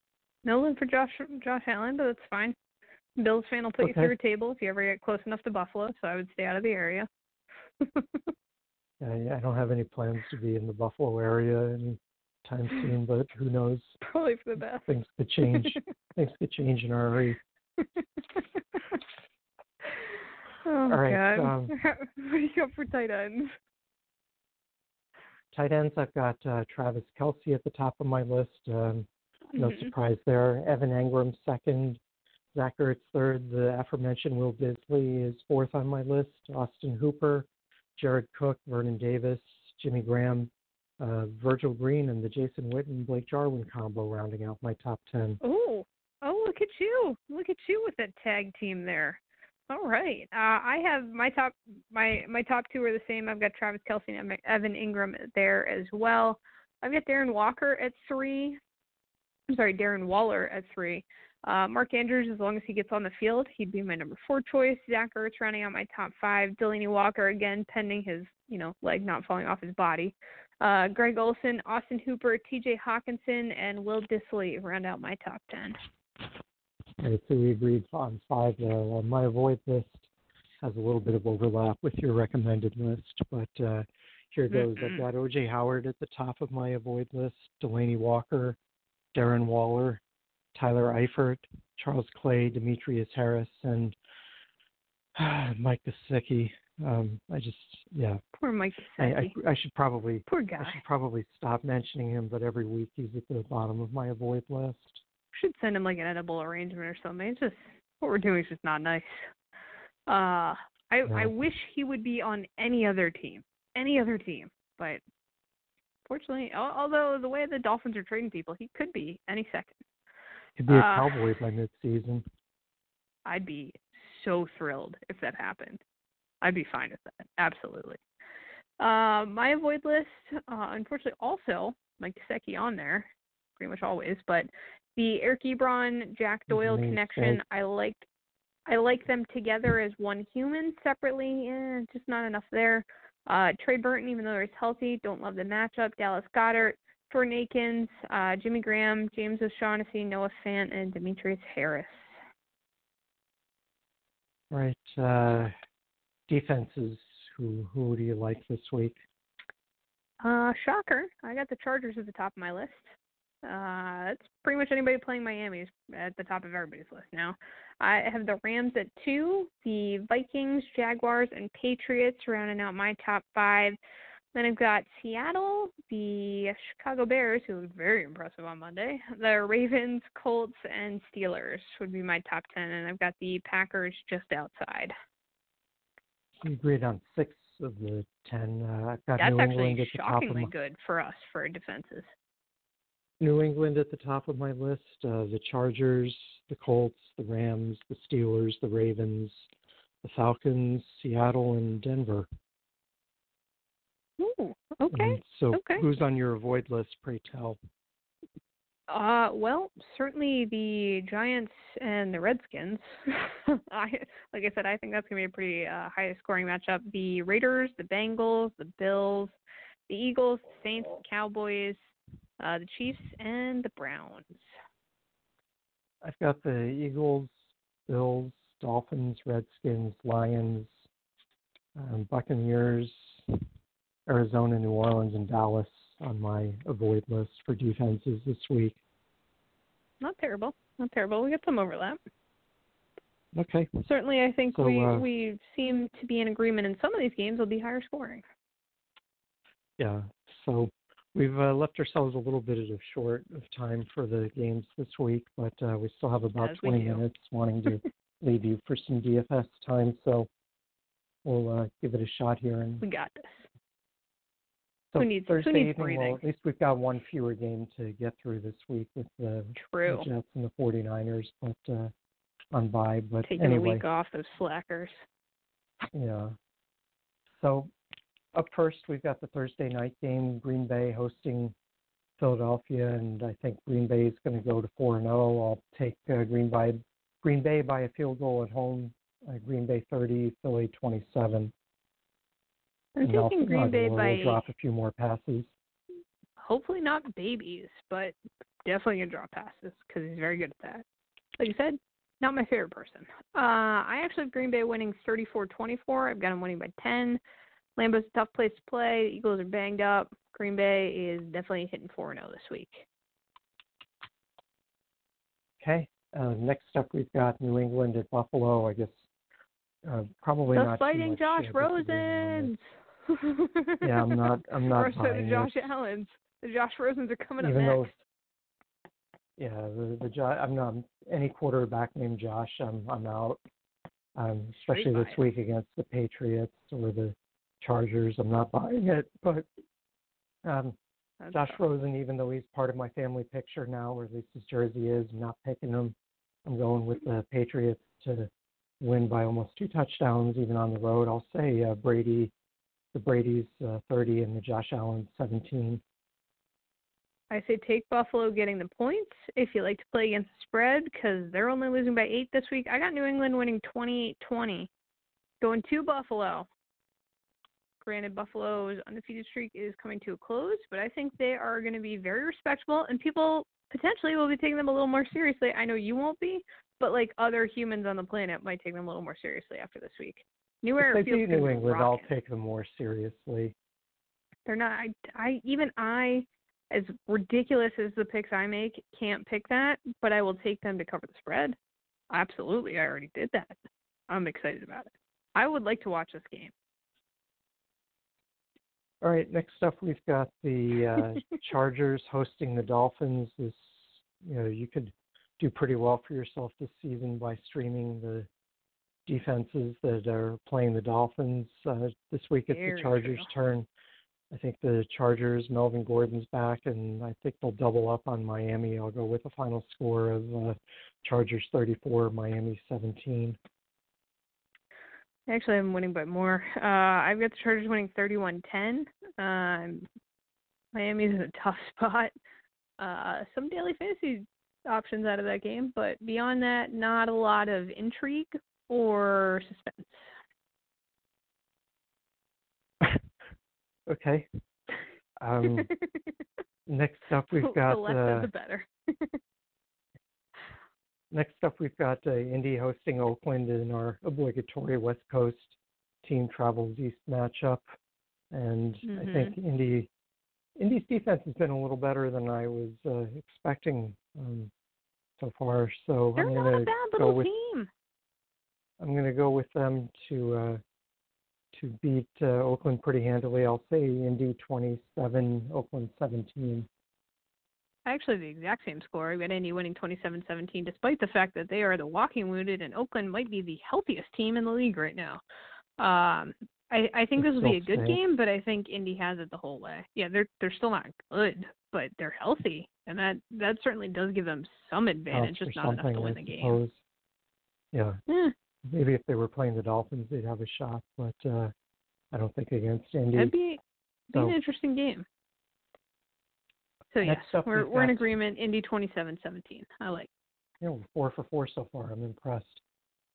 No love for Josh Josh Allen, but that's fine. Bills fan will put you through a table if you ever get close enough to Buffalo, so I would stay out of the area. [laughs] I, I don't have any plans to be in the Buffalo area anytime soon, but who knows? [laughs] Probably for the best. Things could change. [laughs] Things could change in a hurry. [laughs] oh right, God. um, [laughs] what do you got for tight ends? Tight ends, I've got uh, Travis Kelce at the top of my list. Um, no Mhm. surprise there. Evan Engram second. Zach Ertz third. The aforementioned Will Dissly is fourth on my list. Austin Hooper, Jared Cook, Vernon Davis, Jimmy Graham, uh, Virgil Green, and the Jason Witten Blake Jarwin combo rounding out my top ten. Oh, oh, look at you! Look at you with that tag team there. All right, uh, I have my top my my top two are the same. I've got Travis Kelce and Evan Engram there as well. I've got Darren Walker at three. I'm sorry, Darren Waller at three. Uh, Mark Andrews, as long as he gets on the field, he'd be my number four choice. Zach Ertz rounding out my top five. Delanie Walker again, pending his you know leg not falling off his body. Uh, Greg Olsen, Austin Hooper, T.J. Hockenson, and Will Dissly round out my top ten. All right, so we agreed on five there. Uh, my avoid list has a little bit of overlap with your recommended list, but uh, here goes. I've got OJ Howard at the top of my avoid list, Delanie Walker, Darren Waller, Tyler Eifert, Charles Clay, Demetrius Harris, and [sighs] Mike Gesicki. Um, I just, yeah. Poor Mike I, I, I should probably, Poor guy. I should probably stop mentioning him, but every week he's at the bottom of my avoid list. Should send him like an edible arrangement or something. It's just what we're doing is just not nice. Uh, I Yeah. I wish he would be on any other team, any other team, but fortunately, although the way the Dolphins are trading people, he could be any second. He'd be a Uh, cowboy by midseason. I'd be so thrilled if that happened. I'd be fine with that. Absolutely. Uh, my avoid list, uh, unfortunately, also Mike Gesicki on there, pretty much always. But the Eric Ebron Jack Doyle Makes connection. I like. I like them together as one human. Separately, eh, just not enough there. Uh, Trey Burton, even though he's healthy, don't love the matchup. Dallas Goedert, Jordan Akins, uh, Jimmy Graham, James O'Shaughnessy, Noah Fant, and Demetrius Harris. Right. Uh, defenses. Who who do you like this week? Uh, shocker. I got the Chargers at the top of my list. Uh, that's pretty much anybody playing Miami is at the top of everybody's list now. I have the Rams at two, the Vikings, Jaguars, and Patriots rounding out my top five. Then I've got Seattle, the Chicago Bears, who looked very impressive on Monday, the Ravens, Colts, and Steelers would be my top ten, and I've got the Packers just outside. We agreed on six of the ten. Uh, got That's New actually England at top of shockingly good for us for defenses. New England at the top of my list. Uh, the Chargers, the Colts, the Rams, the Steelers, the Ravens, the Falcons, Seattle, and Denver. Ooh, okay. And so, okay. who's on your avoid list? Pray tell. Uh, well, certainly the Giants and the Redskins. [laughs] I, like I said, I think that's gonna be a pretty uh, high scoring matchup. The Raiders, the Bengals, the Bills, the Eagles, the Saints, the Cowboys, uh, the Chiefs, and the Browns. I've got the Eagles, Bills, Dolphins, Redskins, Lions, um, Buccaneers, Arizona, New Orleans, and Dallas on my avoid list for defenses this week. Not terrible. Not terrible. We got some overlap. Okay. Certainly, I think So, we uh, we seem to be in agreement in some of these games will be higher scoring. Yeah. So we've uh, left ourselves a little bit of short of time for the games this week, but uh, we still have about As 20 minutes wanting to [laughs] leave you for some DFS time. So we'll uh, give it a shot here. And We got this. so who needs- who Thursday needs evening, well, at least we've got one fewer game to get through this week with the, the Jets and the 49ers, but uh, on bye. But Taking anyway, a week off, those slackers. Yeah. So up first, we've got the Thursday night game, Green Bay hosting Philadelphia, and I think Green Bay is going to go to four and zero. I'll take uh, Green Bay Green Bay by a field goal at home. Uh, Green Bay thirty, Philly twenty seven. I'm taking Green Bay will by drop a few more passes. hopefully not babies, but definitely gonna drop passes because he's very good at that. Like you said, not my favorite person. Uh, I actually have Green Bay winning 34-24. I've got them winning by 10. Lambeau's a tough place to play. The Eagles are banged up. Green Bay is definitely hitting 4-0 this week. Okay. Uh, next up, we've got New England at Buffalo. I guess uh, probably the not fighting Josh Rosens. Yeah, I'm not. I'm [laughs] not or so the Josh this. Allens. The Josh Rosens are coming Even up though- next. Yeah, the the Jo- I'm not any quarterback named Josh. I'm I'm out. Um, especially this week against the Patriots or the Chargers. I'm not buying it. But um, Josh. Rosen, even though he's part of my family picture now, or at least his jersey is, I'm not picking him. I'm going with the Patriots to win by almost two touchdowns, even on the road. I'll say uh, Brady, the Brady's uh, 30 and the Josh Allen 17. I say take Buffalo getting the points if you like to play against the spread because they're only losing by eight this week. I got New England winning 28-20. Going to Buffalo. Granted, Buffalo's undefeated streak is coming to a close, but I think they are going to be very respectable, and people potentially will be taking them a little more seriously. I know you won't be, but like other humans on the planet might take them a little more seriously after this week. New If Era they beat gonna New England, I'll take them more seriously. They're not. I, I even I as ridiculous as the picks I make, can't pick that, but I will take them to cover the spread. Absolutely, I already did that. I'm excited about it. I would like to watch this game. All right, next up we've got the uh, [laughs] Chargers hosting the Dolphins. This, you know, you could do pretty well for yourself this season by streaming the defenses that are playing the Dolphins. Uh, this week it's the Chargers' turn. I think the Chargers, Melvin Gordon's back, and I think they'll double up on Miami. I'll go with a final score of uh, Chargers 34, Miami 17. Actually, I'm winning by more. Uh, I've got the Chargers winning 31-10. Um, Miami's in a tough [laughs] spot. Uh, some daily fantasy options out of that game, but beyond that, not a lot of intrigue or suspense. [laughs] Okay. Um, [laughs] next up, we've the got less uh, the better. Next up we've got uh, Indy hosting Oakland in our obligatory West Coast team travels east matchup, and I Mhm. think Indy Indy's defense has been a little better than I was uh, expecting um, so far. So They're I'm not a bad little with team. I'm going to go with them to uh, to beat uh, Oakland pretty handily. I'll say Indy 27, Oakland 17. Actually, the exact same score. I've got Indy winning 27-17, despite the fact that they are the walking wounded, and Oakland might be the healthiest team in the league right now. Um, I, I think this will be a good game, but I think Indy has it the whole way. Yeah, they're they're still not good, but they're healthy, and that that certainly does give them some advantage, just not enough to win I the game. suppose. Yeah, Eh, maybe if they were playing the Dolphins, they'd have a shot, but uh, I don't think against Indy. that'd be, be an interesting game. So yes, up, we're we're in agreement. Indy 27-17. I like. know, four for four so far. I'm impressed.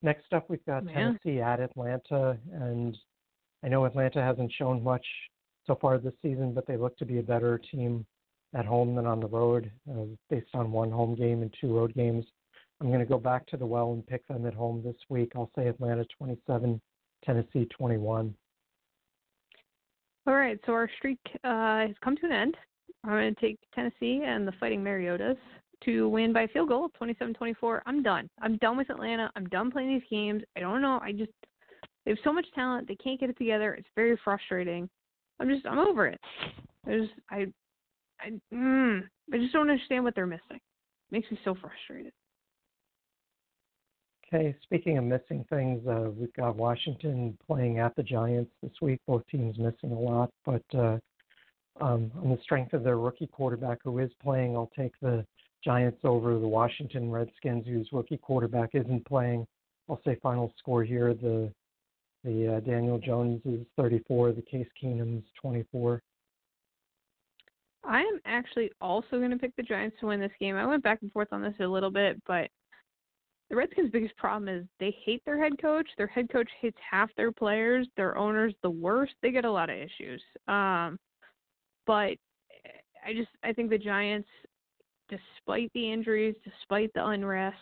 Next up, we've got Yeah. Tennessee at Atlanta, and I know Atlanta hasn't shown much so far this season, but they look to be a better team at home than on the road, uh, based on one home game and two road games. I'm going to go back to the well and pick them at home this week. I'll say Atlanta 27, Tennessee 21. All right, so our streak uh, has come to an end. I'm going to take Tennessee and the Fighting Mariotas to win by field goal, 27-24. I'm done. I'm done with Atlanta. I'm done playing these games. I don't know. I just they have so much talent. They can't get it together. It's very frustrating. I'm just I'm over it. There's I I mm, I just don't understand what they're missing. It makes me so frustrated. Okay, speaking of missing things, uh, we've got Washington playing at the Giants this week. Both teams missing a lot, but uh, um, on the strength of their rookie quarterback who is playing, I'll take the Giants over the Washington Redskins, whose rookie quarterback isn't playing. I'll say final score here: the the uh, Daniel Jones is 34, the Case Keenum's 24. I am actually also going to pick the Giants to win this game. I went back and forth on this a little bit, but the Redskins' biggest problem is they hate their head coach. Their head coach hates half their players. Their owner's the worst. They get a lot of issues. Um, but I just I think the Giants, despite the injuries, despite the unrest,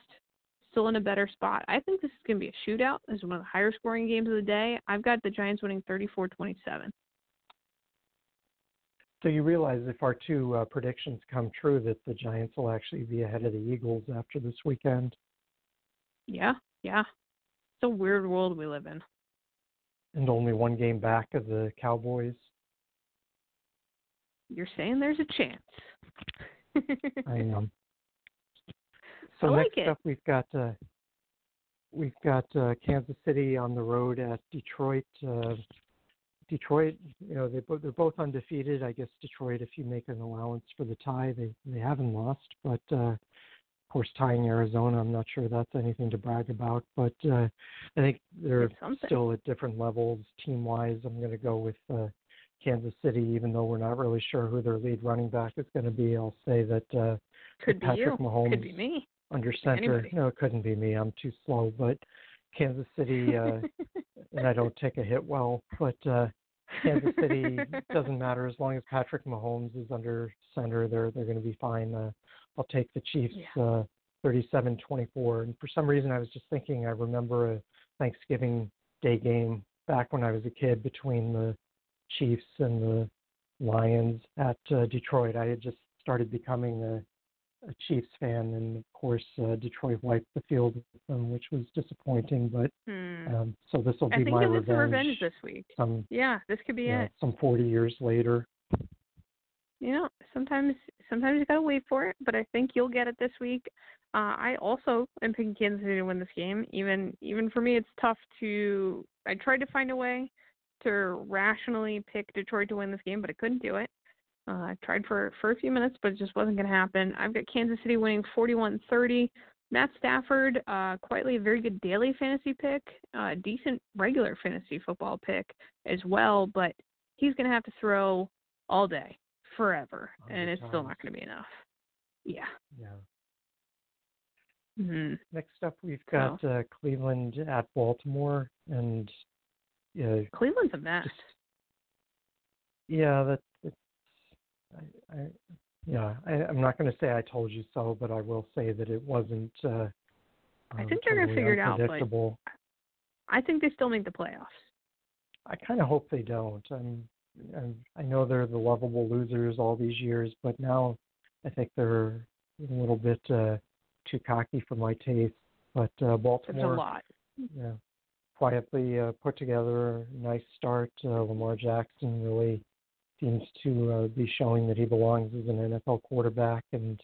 still in a better spot. I think this is going to be a shootout. This is one of the higher scoring games of the day. I've got the Giants winning 34-27. So you realize if our two uh, predictions come true, that the Giants will actually be ahead of the Eagles after this weekend. Yeah, yeah. It's a weird world we live in. and only one game back of the Cowboys. You're saying there's a chance. I am. [laughs] So I like next it. up, we've got uh, we've got uh, Kansas City on the road at Detroit. Uh, Detroit, you know, they they're both undefeated. I guess Detroit, if you make an allowance for the tie, they they haven't lost. But uh, of course, tying Arizona, I'm not sure that's anything to brag about. But uh, I think they're still at different levels team wise. I'm going to go with uh, Kansas City, even though we're not really sure who their lead running back is going to be. I'll say that uh, Could be Patrick you. Mahomes Could be me. under center. Anybody. No, it couldn't be me. I'm too slow. But Kansas City, uh, [laughs] and I don't take a hit well. But uh, Kansas City [laughs] doesn't matter as long as Patrick Mahomes is under center. They're they're going to be fine. Uh, I'll take the Chiefs Yeah. uh, 37-24. And for some reason, I was just thinking. I remember a Thanksgiving Day game back when I was a kid between the Chiefs and the Lions at uh, Detroit. I had just started becoming a, a Chiefs fan, and of course uh, Detroit wiped the field with them, which was disappointing. But Hmm. um, so this will I be think my it revenge. revenge this week. Some Yeah, this could be you know, it. some 40 years later. you know, sometimes sometimes you gotta wait for it, but I think you'll get it this week. Uh, I also am picking Kansas City to win this game. Even even for me, it's tough to. I tried to find a way to rationally pick Detroit to win this game, but I couldn't do it. Uh, I tried for for a few minutes, but it just wasn't going to happen. I've got Kansas City winning 41-30. Matt Stafford, uh, quietly a very good daily fantasy pick, uh, decent regular fantasy football pick as well, but he's going to have to throw all day forever, and it's still not going to be enough. Yeah. Yeah. hmm Next up, we've got uh, Cleveland at Baltimore, and yeah, Cleveland's a mess. just yeah, that it's I, I yeah, I, I'm not going to say I told you so, but I will say that it wasn't. Uh, I um, think they're gonna figure it out, but-. I think they still make the playoffs. I kind of hope they don't. I'm, I'm, I know they're the lovable losers all these years, but now I think they're a little bit uh, too cocky for my taste. But uh, It's a lot. yeah, quietly uh, put together a nice start. Uh, Lamar Jackson really seems to uh, be showing that he belongs as an NFL quarterback, and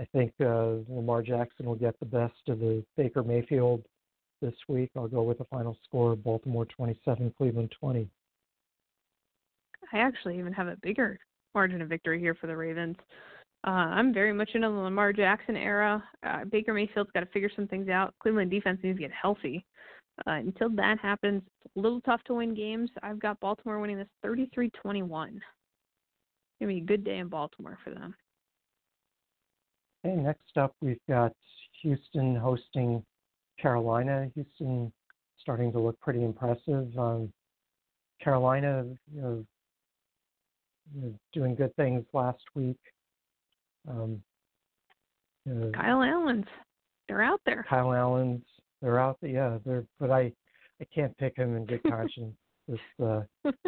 I think uh, Lamar Jackson will get the best of the Baker Mayfield this week. I'll go with the final score: Baltimore 27, Cleveland 20. I actually even have a bigger margin of victory here for the Ravens. Uh, I'm very much into the Lamar Jackson era. Uh, Baker Mayfield's got to figure some things out. Cleveland defense needs to get healthy. Uh, until that happens, it's a little tough to win games. I've got Baltimore winning this 33-21. Gonna be a good day in Baltimore for them. Okay, next up we've got Houston hosting Carolina. Houston starting to look pretty impressive. Um, Carolina, you know, you know, doing good things last week. Um, you know, Kyle Allen's, they're out there. Kyle Allen's, they're out there. Yeah, they're. But I, I can't pick him in good [laughs] conscience this uh,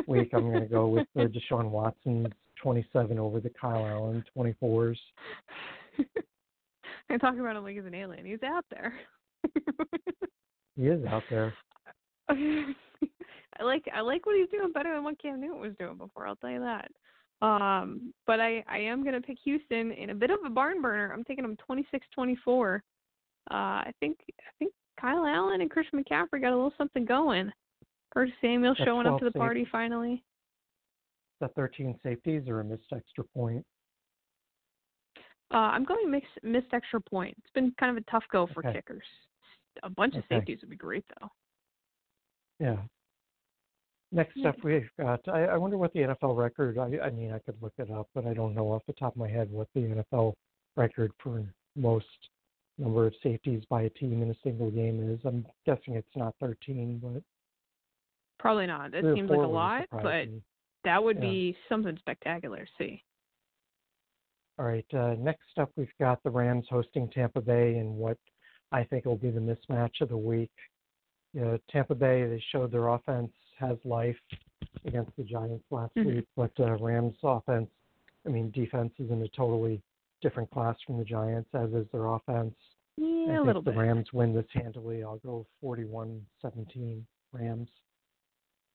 week. I'm going to go with uh, Deshaun Watson's 27 over the Kyle Allen 24s. I talk about him like he's an alien. He's out there. He is out there. [laughs] I like I like what he's doing better than what Cam Newton was doing before. I'll tell you that. Um, but I I am gonna pick Houston in a bit of a barn burner. I'm taking them 26-24. Uh, I think I think Kyle Allen and Christian McCaffrey got a little something going. Curtis Samuel That's showing up to 12 the party finally. The 13 safeties or a missed extra point? Uh, I'm going mix, missed extra point. It's been kind of a tough go for Okay. kickers. A bunch of Okay. safeties would be great though. Yeah. Next Yeah. up, we've got. I, I wonder what the NFL record. I, I mean, I could look it up, but I don't know off the top of my head what the NFL record for most number of safeties by a team in a single game is. I'm guessing it's not 13, but Probably not. That seems like a lot, but that would Yeah. be something spectacular to see. All right. Uh, next up, we've got the Rams hosting Tampa Bay and what I think will be the mismatch of the week. You know, Tampa Bay, they showed their offense has life against the Giants last Mhm. week, but uh, Rams offense, I mean, defense is in a totally different class from the Giants, as is their offense. Yeah, I a think little the bit. Rams win this handily. I'll go 41-17 Rams.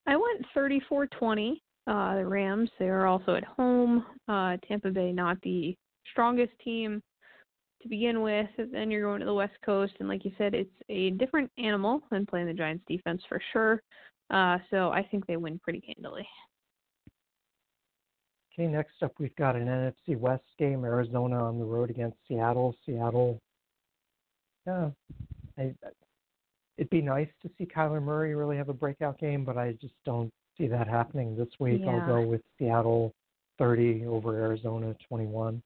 I went 34-20. Uh, the Rams, they are also at home. Uh, Tampa Bay, not the strongest team to begin with. Then you're going to the West Coast, and like you said, it's a different animal than playing the Giants defense for sure. Uh, so I think they win pretty handily. Okay, next up we've got an NFC West game, Arizona on the road against Seattle. Seattle, yeah, I, it'd be nice to see Kyler Murray really have a breakout game, but I just don't see that happening this week. I'll go with Seattle 30 over Arizona 21.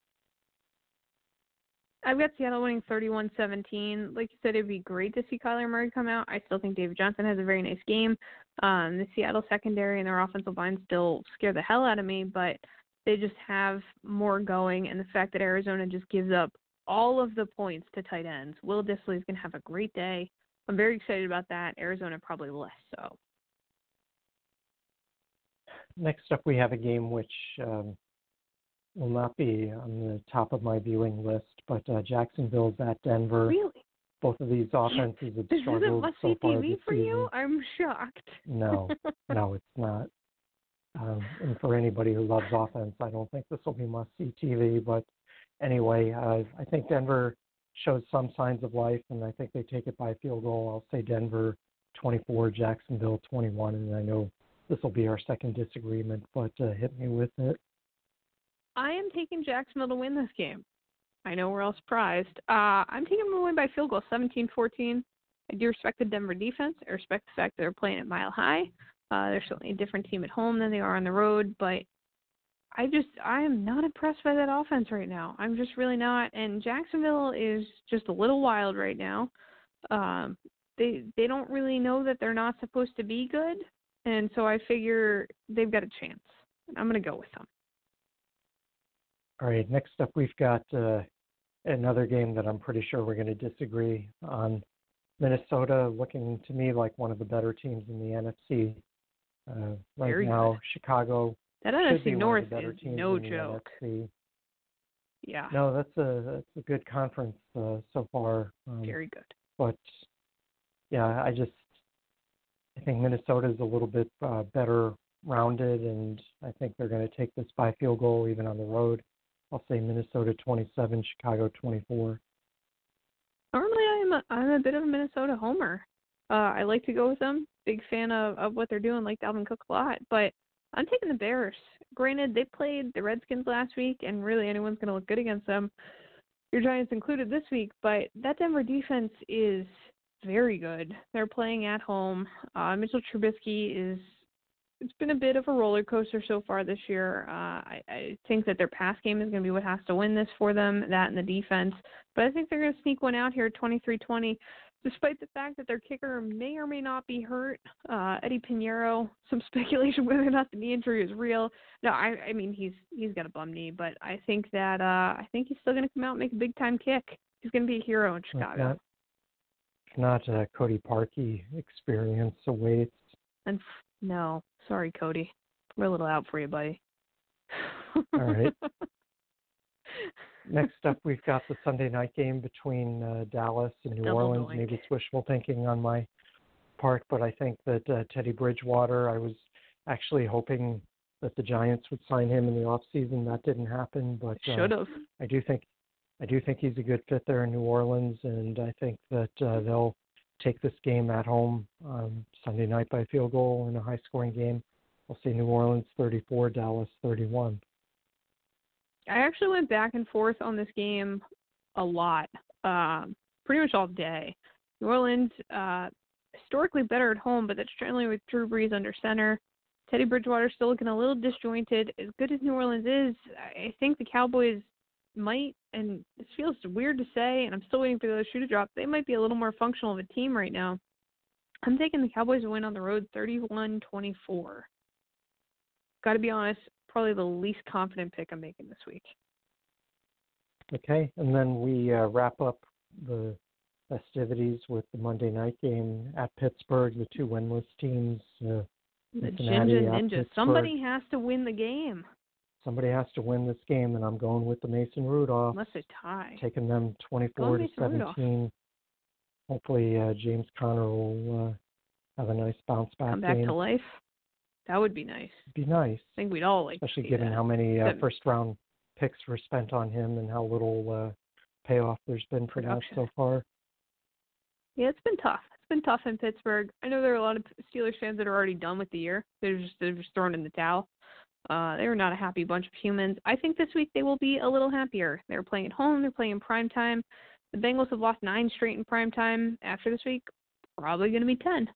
I've got Seattle winning 31-17. Like you said, it'd be great to see Kyler Murray come out. I still think David Johnson has a very nice game. Um, the Seattle secondary and their offensive line still scare the hell out of me, but they just have more going. And the fact that Arizona just gives up all of the points to tight ends, Will Dissly is going to have a great day. I'm very excited about that. Arizona probably less so. next up, we have a game which um, will not be on the top of my viewing list, but uh, Jacksonville's at Denver. Really? Both of these offenses have This struggled isn't must so far TV this for season. you? I'm shocked. No, no, [laughs] it's not. Um, and for anybody who loves offense, I don't think this will be must see TV. But anyway, uh, I think Denver shows some signs of life, and I think they take it by a field goal. I'll say Denver 24, Jacksonville 21, and I know this will be our second disagreement, but uh, hit me with it. I am taking Jacksonville to win this game. I know we're all surprised. Uh, I'm taking them to win by field goal, 17-14. I do respect the Denver defense. I respect the fact that they're playing at Mile High. Uh, they're certainly a different team at home than they are on the road, but I just I am not impressed by that offense right now. I'm just really not. And Jacksonville is just a little wild right now. Um, they they don't really know that they're not supposed to be good, and so I figure they've got a chance. I'm going to go with them. All right, next up we've got uh, another game that I'm pretty sure we're going to disagree on. Minnesota looking to me like one of the better teams in the NFC uh, right Very now. good. Chicago That NFC North of the better is no joke. NFC. Yeah, No, that's a that's a good conference uh, so far. Um, very good. but yeah, I just I think Minnesota is a little bit uh, better rounded, and I think they're going to take this by field goal even on the road. I'll say Minnesota 27, Chicago 24. Normally, I'm a, I'm a bit of a Minnesota homer. Uh, I like to go with them. Big fan of of what they're doing, like Dalvin Cook a lot. But I'm taking the Bears. Granted, they played the Redskins last week, and really anyone's going to look good against them. Your Giants included this week, but that Denver defense is very good. They're playing at home. Uh, Mitchell Trubisky is. It's been a bit of a roller coaster so far this year. Uh, I, I think that their pass game is going to be what has to win this for them. That and the defense. But I think they're going to sneak one out here 23-20, despite the fact that their kicker may or may not be hurt. Uh, Eddy Piñeiro, some [laughs] speculation whether or not the knee injury is real. No, I, I mean he's he's got a bum knee, but I think that uh, I think he's still going to come out and make a big time kick. He's going to be a hero in Chicago. not, not uh, Cody Parkey experience awaits. And f- no, sorry, Cody, we're a little out for you, buddy. All right. [laughs] Next up, we've got the Sunday night game between uh, Dallas and New Double Orleans. doink. Maybe it's wishful thinking on my part, but I think that uh, Teddy Bridgewater, I was actually hoping that the Giants would sign him in the off season. That didn't happen, but uh, Should have. I do think I do think he's a good fit there in New Orleans, and I think that uh, they'll take this game at home um, Sunday night by field goal in a high-scoring game. We'll see New Orleans 34, Dallas 31. I actually went back and forth on this game a lot, um, pretty much all day. New Orleans, uh, historically better at home, but that's generally with Drew Brees under center. Teddy Bridgewater still looking a little disjointed. As good as New Orleans is, I think the Cowboys might, and this feels weird to say, and I'm still waiting for the other shoe to drop. They might be a little more functional of a team right now. I'm taking the Cowboys to win on the road 31 24. Got to be honest, probably the least confident pick I'm making this week. Okay, and then we uh, wrap up the festivities with the Monday night game at Pittsburgh. The two winless teams. Uh, The Cincinnati Ginger at Ninja. Pittsburgh. Somebody has to win the game somebody has to win this game, and I'm going with the Mason Rudolph. unless they tie. taking them 24 to Mason Rudolph. 17. Hopefully, uh, James Conner will uh, have a nice bounce back Come back game. to life. That would be nice. It'd Be nice, I think we'd all like especially given that. how many uh, first round picks were spent on him and how little uh, payoff there's been for that so far. Yeah, it's been tough. It's been tough in Pittsburgh. I know there are a lot of Steelers fans that are already done with the year. They're just they're just thrown in the towel. Uh, they're not a happy bunch of humans. I think this week they will be a little happier. They're playing at home. They're playing in prime time. The Bengals have lost nine straight in prime time. After this week, probably going to be ten.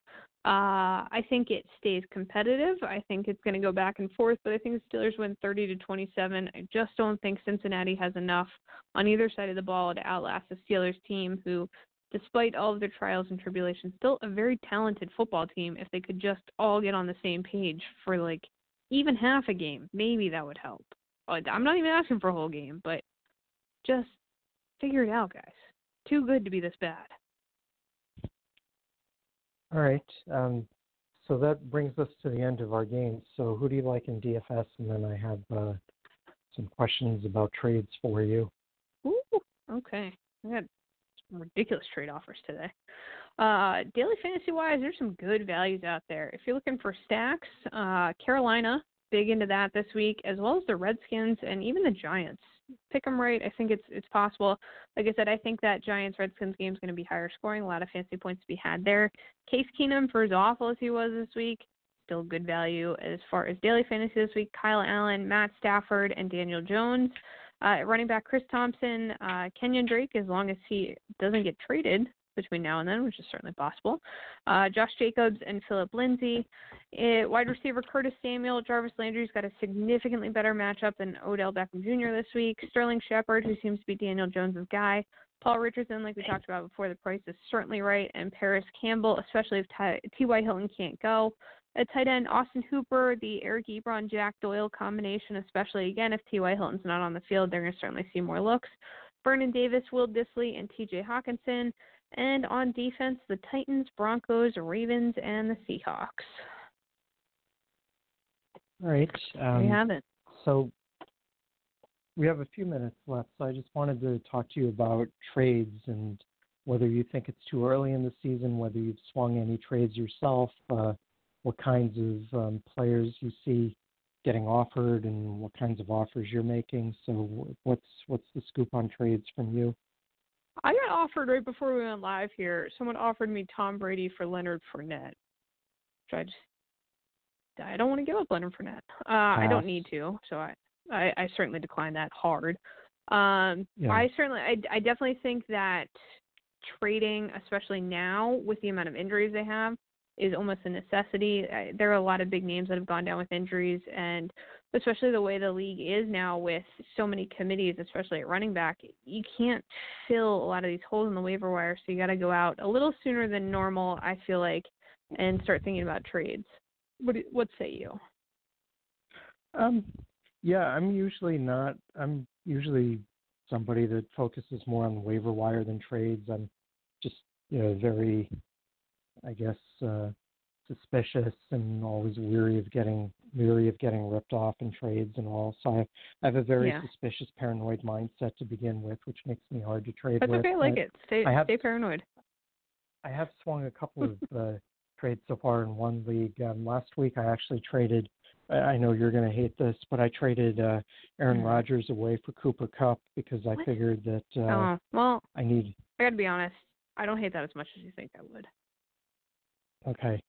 Uh, I think it stays competitive. I think it's going to go back and forth, but I think the Steelers win 30 to 27. I just don't think Cincinnati has enough on either side of the ball to outlast the Steelers team, who despite all of their trials and tribulations, still a very talented football team. If they could just all get on the same page for like even half a game, maybe that would help. I'm not even asking for a whole game, but just figure it out, guys. Too good to be this bad. All right. Um, so that brings us to the end of our game. So who do you like in DFS? And then I have uh, some questions about trades for you. Ooh, okay. I got some ridiculous trade offers today. Uh, daily fantasy wise, there's some good values out there. If you're looking for stacks, uh, Carolina, big into that this week, as well as the Redskins and even the Giants. Pick them right. I think it's it's possible. Like I said, I think that Giants Redskins game is going to be higher scoring. A lot of fancy points to be had there. Case Keenum, for as awful as he was this week, still good value as far as daily fantasy this week. Kyle Allen, Matt Stafford, and Daniel Jones. Uh, running back Chris Thompson, uh, Kenyan Drake, as long as he doesn't get traded between now and then, which is certainly possible. Uh, Josh Jacobs and Philip Lindsay. It, eh, wide receiver Curtis Samuel, Jarvis Landry's got a significantly better matchup than Odell Beckham Jr. this week. Sterling Shepard, who seems to be Daniel Jones' guy. Paul Richardson, like we talked about before, the price is certainly right. And Parris Campbell, especially if T.Y. Hilton can't go. At tight end, Austin Hooper, the Eric Ebron Jack Doyle combination, especially again if T.Y. Hilton's not on the field, they're going to certainly see more looks. Vernon Davis, Will Dissly, and T.J. Hockenson. And on defense, the Titans, Broncos, Ravens, and the Seahawks. All right. Um, we have it. So we have a few minutes left, so I just wanted to talk to you about trades and whether you think it's too early in the season, whether you've swung any trades yourself, uh, what kinds of um, players you see getting offered, and what kinds of offers you're making. So, what's what's the scoop on trades from you? I got offered right before we went live here. Someone offered me Tom Brady for Leonard Fournette, which I just I don't want to give up Leonard Fournette. Uh, I don't need to, so I, I I certainly decline that hard. Um, yeah. I certainly I I definitely think that trading, especially now with the amount of injuries they have, is almost a necessity. There are a lot of big names that have gone down with injuries, and especially the way the league is now with so many committees, especially at running back, you can't fill a lot of these holes in the waiver wire. So you got to go out a little sooner than normal, I feel like, and start thinking about trades. What what say you? Um, yeah, I'm usually not. I'm usually somebody that focuses more on waiver wire than trades. I'm just you know very I guess, uh, suspicious and always weary of getting weary of getting ripped off in trades and all. So I, I have a very yeah. suspicious, paranoid mindset to begin with, which makes me hard to trade That's with. okay, I like it. Stay, I have, stay paranoid. I have swung a couple of [laughs] uh, trades so far in one league. Um, last week, I actually traded. I know you're going to hate this, but I traded uh, Aaron mm. Rodgers away for Cooper Kupp because I what? figured that uh, oh, well, I need. I got to be honest. I don't hate that as much as you think I would. Okay.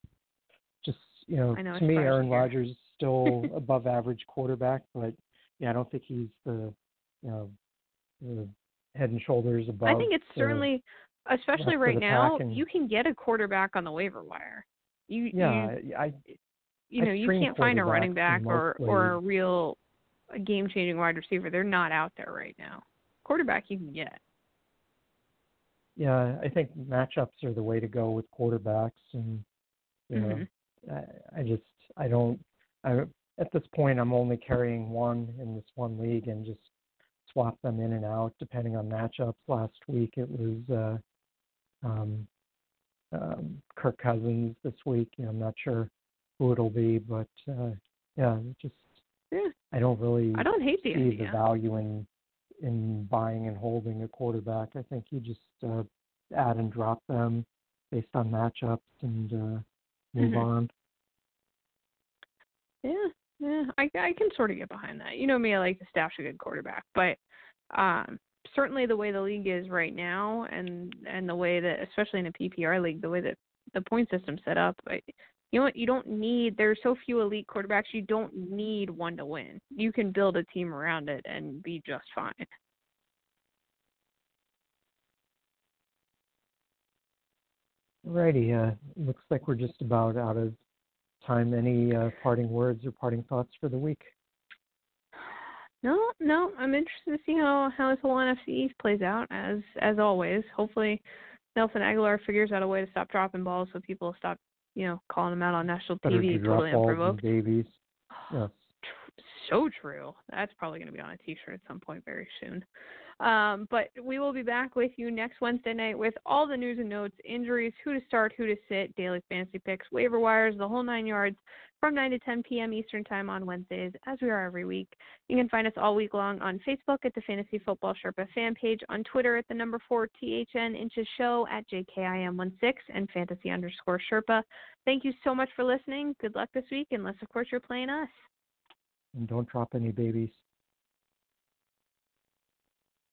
Just you know, know to me, Aaron. Rodgers is still [laughs] above average quarterback, but yeah, I don't think he's the you know the head and shoulders above. I think it's the, certainly, especially right now, and, you can get a quarterback on the waiver wire. You yeah, you, I you know I you can't find a running back or or a real game changing wide receiver. They're not out there right now. Quarterback you can get yeah, I think matchups are the way to go with quarterbacks, and you know, mm-hmm. I, I just I don't. I at this point I'm only carrying one in this one league and just swap them in and out depending on matchups. Last week it was uh, um, um, Kirk Cousins. This week, you know, I'm not sure who it'll be, but uh, yeah, just yeah. I don't really I don't hate the see idea. the value in in buying and holding a quarterback. I think you just uh, add and drop them based on matchups and uh, move mm-hmm. on. Yeah, yeah, I I can sort of get behind that. You know me, I like to stash a good quarterback, but um, certainly the way the league is right now, and and the way that, especially in a PPR league, the way that the point system's set up, I, you know what? You don't need. There's so few elite quarterbacks. You don't need one to win. You can build a team around it and be just fine. Alrighty. Uh, looks like we're just about out of time. Any uh, parting words or parting thoughts for the week? No, no. I'm interested to see how how this whole NFC East plays out. As as always, hopefully Nelson Agholor figures out a way to stop dropping balls so people stop you know, calling them out on national Better TV totally unprovoked. [sighs] Yes. So true. That's probably going to be on a T-shirt at some point very soon. Um, but we will be back with you next Wednesday night with all the news and notes, injuries, who to start, who to sit, daily fantasy picks, waiver wires, the whole nine yards from 9 to 10 p.m. Eastern Time on Wednesdays, as we are every week. You can find us all week long on Facebook at the Fantasy Football Sherpa fan page, on Twitter at the number 4 THN Inches Show at JKIM16 and fantasy underscore Sherpa. Thank you so much for listening. Good luck this week, unless, of course, you're playing us. And don't drop any babies.